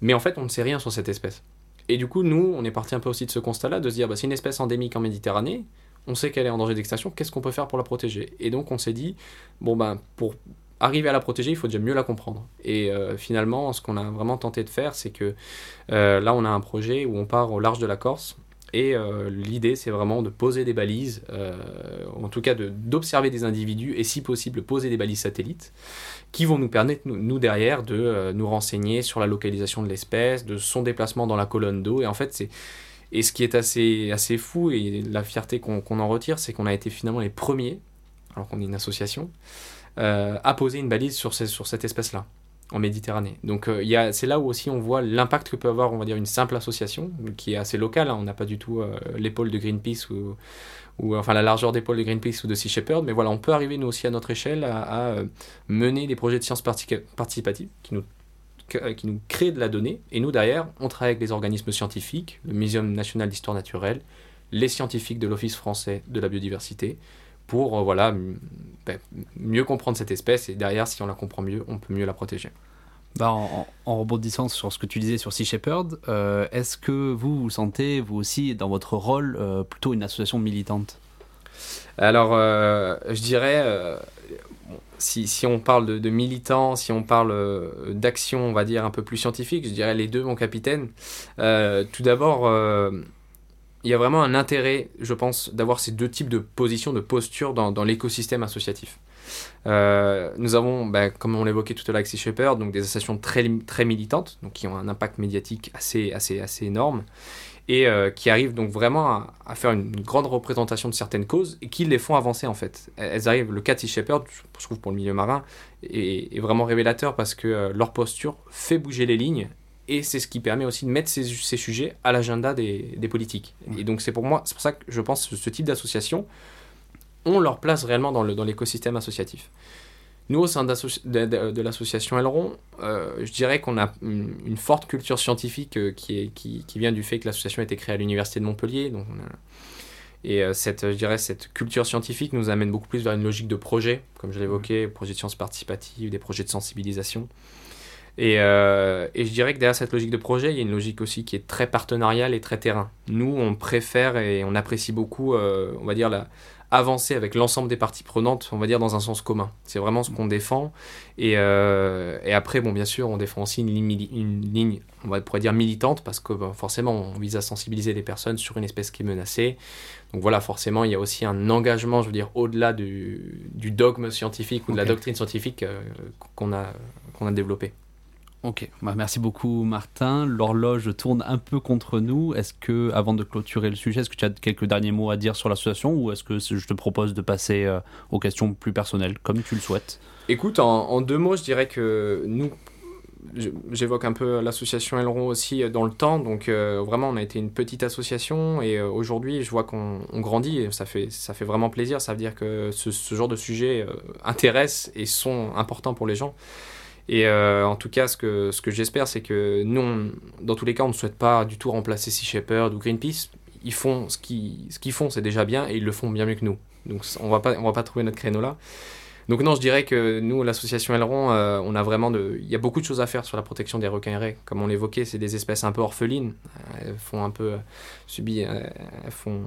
Mais en fait, on ne sait rien sur cette espèce. Et du coup, nous, on est parti un peu aussi de ce constat-là, de se dire, bah, c'est une espèce endémique en Méditerranée, on sait qu'elle est en danger d'extinction, qu'est-ce qu'on peut faire pour la protéger? Et donc on s'est dit, bon ben, pour arriver à la protéger, il faut déjà mieux la comprendre. Et finalement, ce qu'on a vraiment tenté de faire, c'est que là, on a un projet où on part au large de la Corse. Et euh, l'idée, c'est vraiment de poser des balises, euh, en tout cas d'observer des individus et si possible poser des balises satellites qui vont nous permettre, nous, derrière, de euh, nous renseigner sur la localisation de l'espèce, de son déplacement dans la colonne d'eau. Et en fait, c'est. Et ce qui est assez, assez fou et la fierté qu'on en retire, c'est qu'on a été finalement les premiers, alors qu'on est une association, à poser une balise sur cette espèce-là en Méditerranée. Donc euh, c'est là où aussi on voit l'impact que peut avoir, on va dire, une simple association, qui est assez locale. hein. On n'a pas du tout euh, l'épaule de Greenpeace ou, enfin la largeur d'épaule de Greenpeace ou de Sea Shepherd, mais voilà, on peut arriver nous aussi à notre échelle à, euh, mener des projets de sciences participatives qui nous qui nous créent de la donnée. Et nous, derrière, on travaille avec les organismes scientifiques, le Muséum national d'histoire naturelle, les scientifiques de l'Office français de la biodiversité, pour euh, voilà, ben, mieux comprendre cette espèce. Et derrière, si on la comprend mieux, on peut mieux la protéger. Bah, en, rebondissant sur ce que tu disais sur Sea Shepherd, euh, est-ce que vous vous sentez, vous aussi, dans votre rôle, euh, plutôt une association militante? Alors, euh, je dirais, si, si on parle de, de militants, si on parle d'action, on va dire, un peu plus scientifique, je dirais les deux, mon capitaine. Tout d'abord, il y a vraiment un intérêt, je pense, d'avoir ces deux types de positions, de postures dans, l'écosystème associatif. Euh, nous avons, ben, comme on l'évoquait tout à l'heure avec Sea Shepherd, donc des associations très, très militantes, donc qui ont un impact médiatique assez, assez, assez énorme et euh, qui arrivent donc vraiment à, faire une grande représentation de certaines causes et qui les font avancer en fait. Elles arrivent, le cas de Sea Shepherd, je trouve pour le milieu marin, est, est vraiment révélateur parce que euh, leur posture fait bouger les lignes et c'est ce qui permet aussi de mettre ces, ces sujets à l'agenda des, des politiques. Et donc c'est pour moi, c'est pour ça que je pense que ce type d'association ont leur place réellement dans le- dans l'écosystème associatif. Nous, au sein de, de- de l'association Aileron, euh, je dirais qu'on a une, une forte culture scientifique euh, qui, est, qui, qui vient du fait que l'association a été créée à l'université de Montpellier. Donc on a- et euh, cette, je dirais, cette culture scientifique nous amène beaucoup plus vers une logique de projet, comme je l'évoquais, projet de sciences participatives, des projets de sensibilisation. Et, euh, et je dirais que derrière cette logique de projet, il y a une logique aussi qui est très partenariale et très terrain. Nous, on préfère et on apprécie beaucoup, euh, on va dire, la, avancer avec l'ensemble des parties prenantes, on va dire, dans un sens commun. C'est vraiment ce qu'on défend. Et, euh, et après, bon, bien sûr, on défend aussi une ligne, mili- une ligne on va pourrait dire militante, parce que bah, forcément, on vise à sensibiliser les personnes sur une espèce qui est menacée. Donc voilà, forcément, il y a aussi un engagement, je veux dire, au-delà du, du dogme scientifique ou de la doctrine scientifique euh, qu'on a, qu'on a développé. Ok, bah, merci beaucoup Martin. L'horloge tourne un peu contre nous. Est-ce que, avant de clôturer le sujet, est-ce que tu as quelques derniers mots à dire sur l'association ou est-ce que je te propose de passer euh, aux questions plus personnelles, comme tu le souhaites? Écoute, en, deux mots, je dirais que nous, j'évoque un peu l'association Aileron aussi euh, dans le temps. Donc euh, vraiment, on a été une petite association et aujourd'hui, je vois qu'on on grandit et ça fait, ça fait vraiment plaisir. Ça veut dire que ce, genre de sujets intéressent et sont importants pour les gens. Et euh, en tout cas, ce que, ce que j'espère, c'est que nous, dans tous les cas, on ne souhaite pas du tout remplacer Sea Shepherd ou Greenpeace. Ils font ce qu'ils ce qu'ils font, c'est déjà bien et ils le font bien mieux que nous. Donc on va pas, on va pas trouver notre créneau là. Donc non, je dirais que nous, l'association Aileron, euh, on a vraiment de... Il y a beaucoup de choses à faire sur la protection des requins raies. Comme on l'évoquait, c'est des espèces un peu orphelines. Elles font un peu... euh, euh, elles font...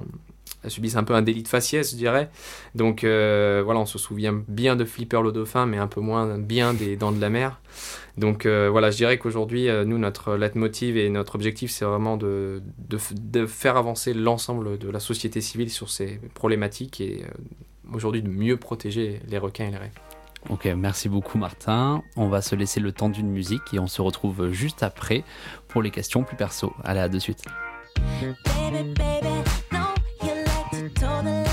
Elles subissent un peu un délit de faciès, je dirais. Donc euh, voilà, on se souvient bien de Flipper le dauphin, mais un peu moins bien des dents de la mer. Donc euh, voilà, je dirais qu'aujourd'hui, euh, nous, notre leitmotiv et notre objectif, c'est vraiment de, de, f- de faire avancer l'ensemble de la société civile sur ces problématiques et euh, aujourd'hui de mieux protéger les requins et les raies. Ok, merci beaucoup Martin. On va se laisser le temps d'une musique et on se retrouve juste après pour les questions plus perso. Allez, à de suite. Baby, baby, 더는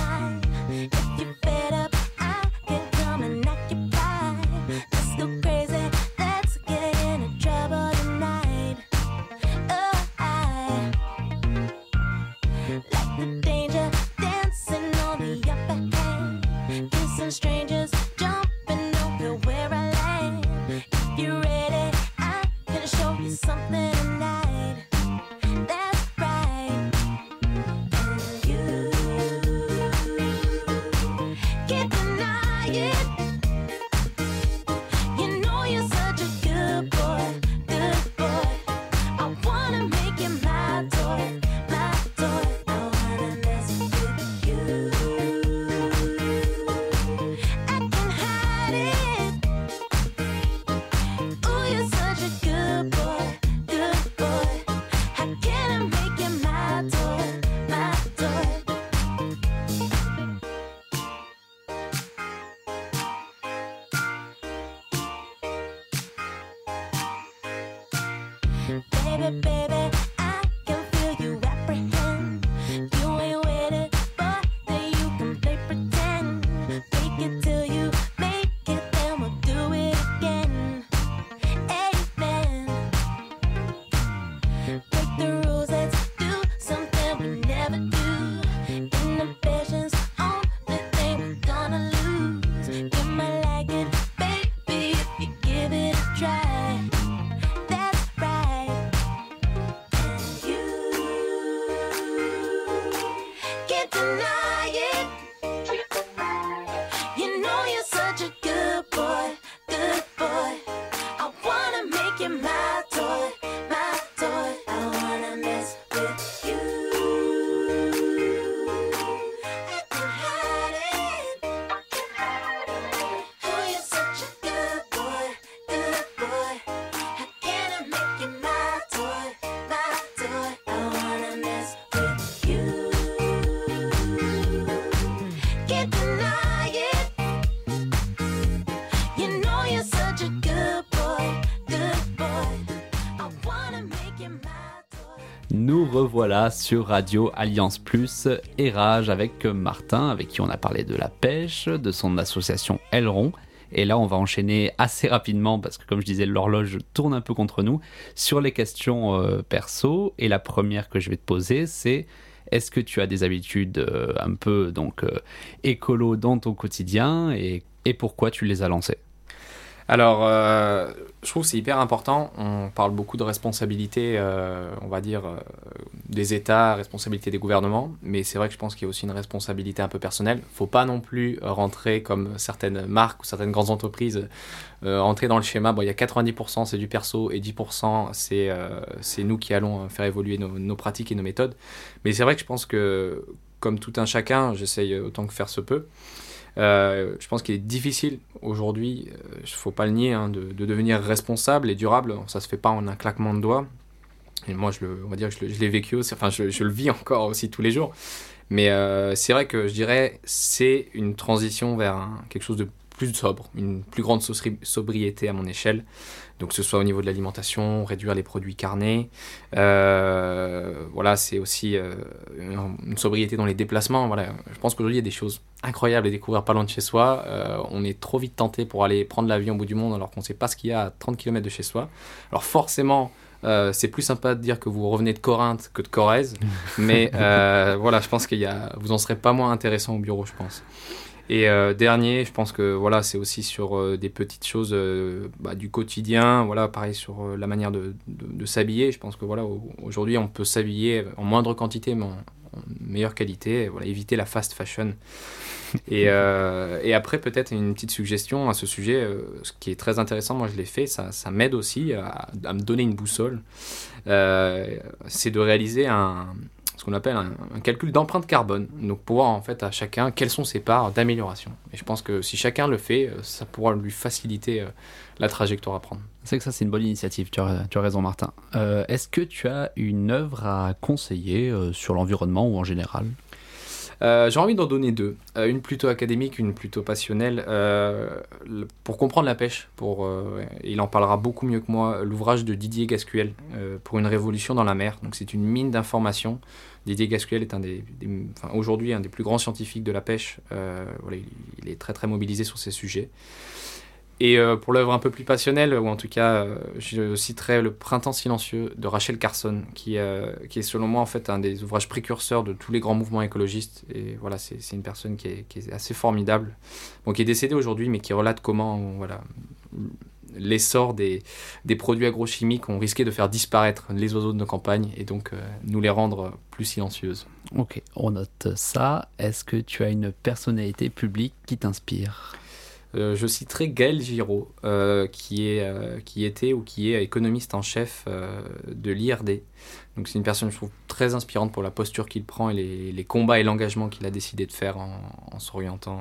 revoilà sur Radio Alliance Plus et Rage avec Martin, avec qui on a parlé de la pêche, de son association Aileron. Et là, on va enchaîner assez rapidement, parce que comme je disais, l'horloge tourne un peu contre nous, sur les questions euh, perso. Et la première que je vais te poser, c'est est-ce que tu as des habitudes euh, un peu donc euh, écolo dans ton quotidien et, et pourquoi tu les as lancées? Alors, euh, je trouve que c'est hyper important. On parle beaucoup de responsabilité, euh, on va dire, euh, des États, responsabilité des gouvernements, mais c'est vrai que je pense qu'il y a aussi une responsabilité un peu personnelle. faut pas non plus rentrer comme certaines marques ou certaines grandes entreprises, euh, rentrer dans le schéma, bon, il y a 90% c'est du perso et 10% c'est euh, c'est nous qui allons faire évoluer nos, nos pratiques et nos méthodes. Mais c'est vrai que je pense que, comme tout un chacun, j'essaye autant que faire se peut. Euh, je pense qu'il est difficile aujourd'hui, il ne faut pas le nier, hein, de, de devenir responsable et durable. Ça se fait pas en un claquement de doigts. Et moi, je on va dire que je, l'ai vécu aussi, enfin, je, le vis encore aussi tous les jours. Mais euh, c'est vrai que je dirais, c'est une transition vers quelque chose de plus sobre, une plus grande sobri- sobriété à mon échelle. Donc, que ce soit au niveau de l'alimentation, réduire les produits carnés. Euh, voilà, c'est aussi euh, une, sobriété dans les déplacements. Voilà, je pense qu'aujourd'hui, il y a des choses incroyables à découvrir pas loin de chez soi. Euh, on est trop vite tenté pour aller prendre l'avion au bout du monde alors qu'on ne sait pas ce qu'il y a à 30 km de chez soi. Alors, forcément, euh, c'est plus sympa de dire que vous revenez de Corinthe que de Corrèze. mais euh, voilà, je pense qu'il y a, vous en serez pas moins intéressant au bureau, je pense. Et euh, dernier, je pense que voilà, c'est aussi sur euh, des petites choses euh, bah, du quotidien. Voilà, pareil sur la manière de, de- de s'habiller. Je pense que voilà, au- aujourd'hui, on peut s'habiller en moindre quantité, mais en, en meilleure qualité. Et voilà, éviter la fast fashion. Et, et après, peut-être une petite suggestion à ce sujet, ce qui est très intéressant, moi je l'ai fait, ça, ça m'aide aussi à, à me donner une boussole. C'est de réaliser un, ce qu'on appelle un, calcul d'empreinte carbone. Donc pour voir en fait à chacun quelles sont ses parts d'amélioration. Et je pense que si chacun le fait, euh, ça pourra lui faciliter euh, la trajectoire à prendre. C'est que ça, c'est une bonne initiative, tu as, tu as raison, Martin. Euh, Est-ce que tu as une œuvre à conseiller sur l'environnement ou en général? J'ai envie d'en donner deux. Euh, une plutôt académique, une plutôt passionnelle. Euh, pour comprendre la pêche, pour, euh, il en parlera beaucoup mieux que moi, l'ouvrage de Didier Gascuel, euh, Pour une révolution dans la mer. Donc c'est une mine d'informations. Didier Gascuel est un des, enfin, aujourd'hui un des plus grands scientifiques de la pêche. Euh, voilà, il, il est très très mobilisé sur ces sujets. Et euh, pour l'œuvre un peu plus passionnelle, ou en tout cas, euh, je citerai Le Printemps silencieux de Rachel Carson, qui, euh, qui est selon moi en fait un des ouvrages précurseurs de tous les grands mouvements écologistes. Et voilà, c'est une personne qui est, qui est assez formidable, bon, qui est décédée aujourd'hui, mais qui relate comment voilà, l'essor des, des produits agrochimiques ont risqué de faire disparaître les oiseaux de nos campagnes et donc euh, nous les rendre plus silencieuses. Ok, on note ça. Est-ce que tu as une personnalité publique qui t'inspire? Euh, je citerai Gaël Giraud, euh, qui, est, euh, qui était ou qui est économiste en chef de l'IRD. Donc c'est une personne, je trouve, très inspirante pour la posture qu'il prend et les, les combats et l'engagement qu'il a décidé de faire en, en s'orientant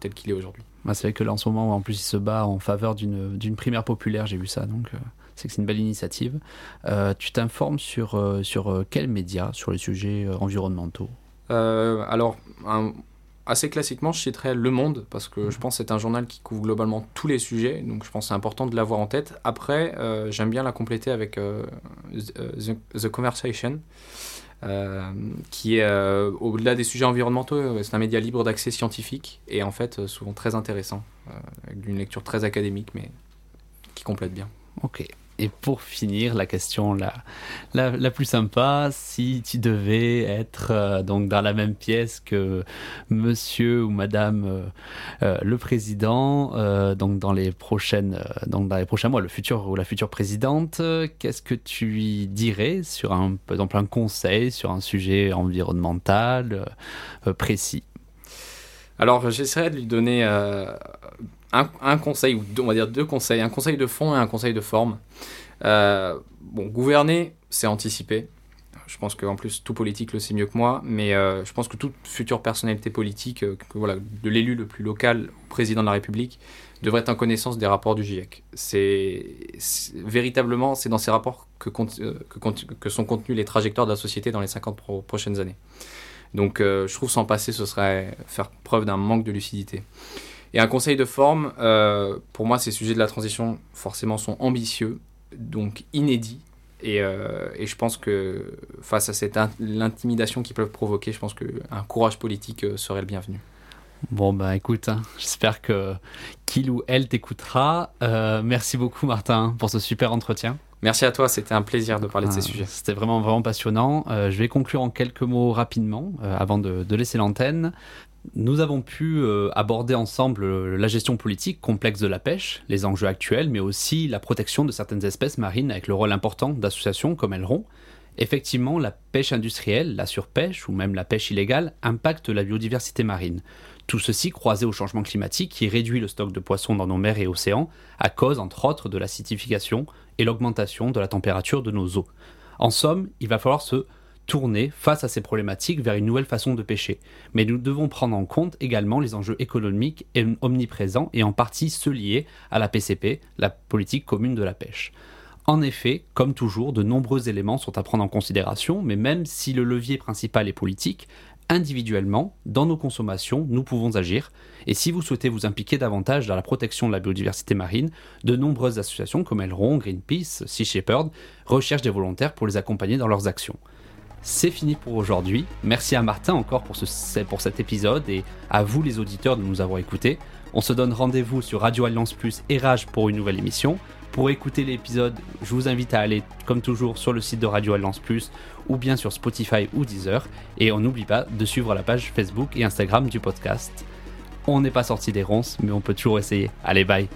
tel qu'il est aujourd'hui. Bah, C'est vrai que là, en ce moment, en plus, il se bat en faveur d'une primaire populaire, j'ai vu ça, donc c'est que c'est une belle initiative. Tu t'informes sur, sur quels médias sur les sujets environnementaux? Alors, un- assez classiquement, je citerai Le Monde, parce que je pense que c'est un journal qui couvre globalement tous les sujets, donc je pense que c'est important de l'avoir en tête. Après, euh, j'aime bien la compléter avec euh, The, The Conversation, euh, qui est, euh, au-delà des sujets environnementaux, euh, c'est un média libre d'accès scientifique, et en fait, euh, souvent très intéressant, euh, avec une lecture très académique, mais qui complète bien. Ok. Et pour finir, la question la, la, la plus sympa, si tu devais être euh, donc dans la même pièce que monsieur ou madame euh, euh, le président, donc dans les prochaines, dans les prochains mois, le futur ou la future présidente, qu'est-ce que tu lui dirais sur un, par exemple, un conseil sur un sujet environnemental précis? Alors, j'essaierai de lui donner un, conseil, ou deux, on va dire deux conseils, un conseil de fond et un conseil de forme. Euh, bon, gouverner, c'est anticiper. Je pense qu'en plus, tout politique le sait mieux que moi, mais euh, je pense que toute future personnalité politique, euh, que, voilà, de l'élu le plus local au président de la République, devrait être en connaissance des rapports du GIEC. C'est véritablement, c'est dans ces rapports que, sont contenues les trajectoires de la société dans les 50 pro- prochaines années. Donc je trouve s'en passer, ce serait faire preuve d'un manque de lucidité. Et un conseil de forme, euh, pour moi, ces sujets de la transition, forcément, sont ambitieux, donc inédits. Et, euh, et je pense que face à cette in- l'intimidation qu'ils peuvent provoquer, je pense qu'un courage politique euh, serait le bienvenu. Bon, bah écoute, hein, j'espère que qu'il ou elle t'écoutera. Euh, merci beaucoup, Martin, pour ce super entretien. Merci à toi, c'était un plaisir de parler de ces Ah, sujets. C'était vraiment, vraiment passionnant. Euh, je vais conclure en quelques mots rapidement, euh, avant de, de laisser l'antenne. Nous avons pu euh, aborder ensemble euh, la gestion politique complexe de la pêche, les enjeux actuels, mais aussi la protection de certaines espèces marines avec le rôle important d'associations comme Elron. Effectivement, la pêche industrielle, la surpêche ou même la pêche illégale impacte la biodiversité marine. Tout ceci croisé au changement climatique qui réduit le stock de poissons dans nos mers et océans à cause entre autres de l'acidification et l'augmentation de la température de nos eaux. En somme, il va falloir se tourner face à ces problématiques vers une nouvelle façon de pêcher. Mais nous devons prendre en compte également les enjeux économiques omniprésents et en partie ceux liés à la PCP, la politique commune de la pêche. En effet, comme toujours, de nombreux éléments sont à prendre en considération, mais même si le levier principal est politique, individuellement, dans nos consommations, nous pouvons agir. Et si vous souhaitez vous impliquer davantage dans la protection de la biodiversité marine, de nombreuses associations comme Elron, Greenpeace, Sea Shepherd recherchent des volontaires pour les accompagner dans leurs actions. C'est fini pour aujourd'hui. Merci à Martin encore pour, ce, pour cet épisode et à vous les auditeurs de nous avoir écoutés. On se donne rendez-vous sur Radio Alliance Plus et Rage pour une nouvelle émission. Pour écouter l'épisode, je vous invite à aller, comme toujours, sur le site de Radio Alliance Plus ou bien sur Spotify ou Deezer. Et on n'oublie pas de suivre la page Facebook et Instagram du podcast. On n'est pas sorti des ronces, mais on peut toujours essayer. Allez, bye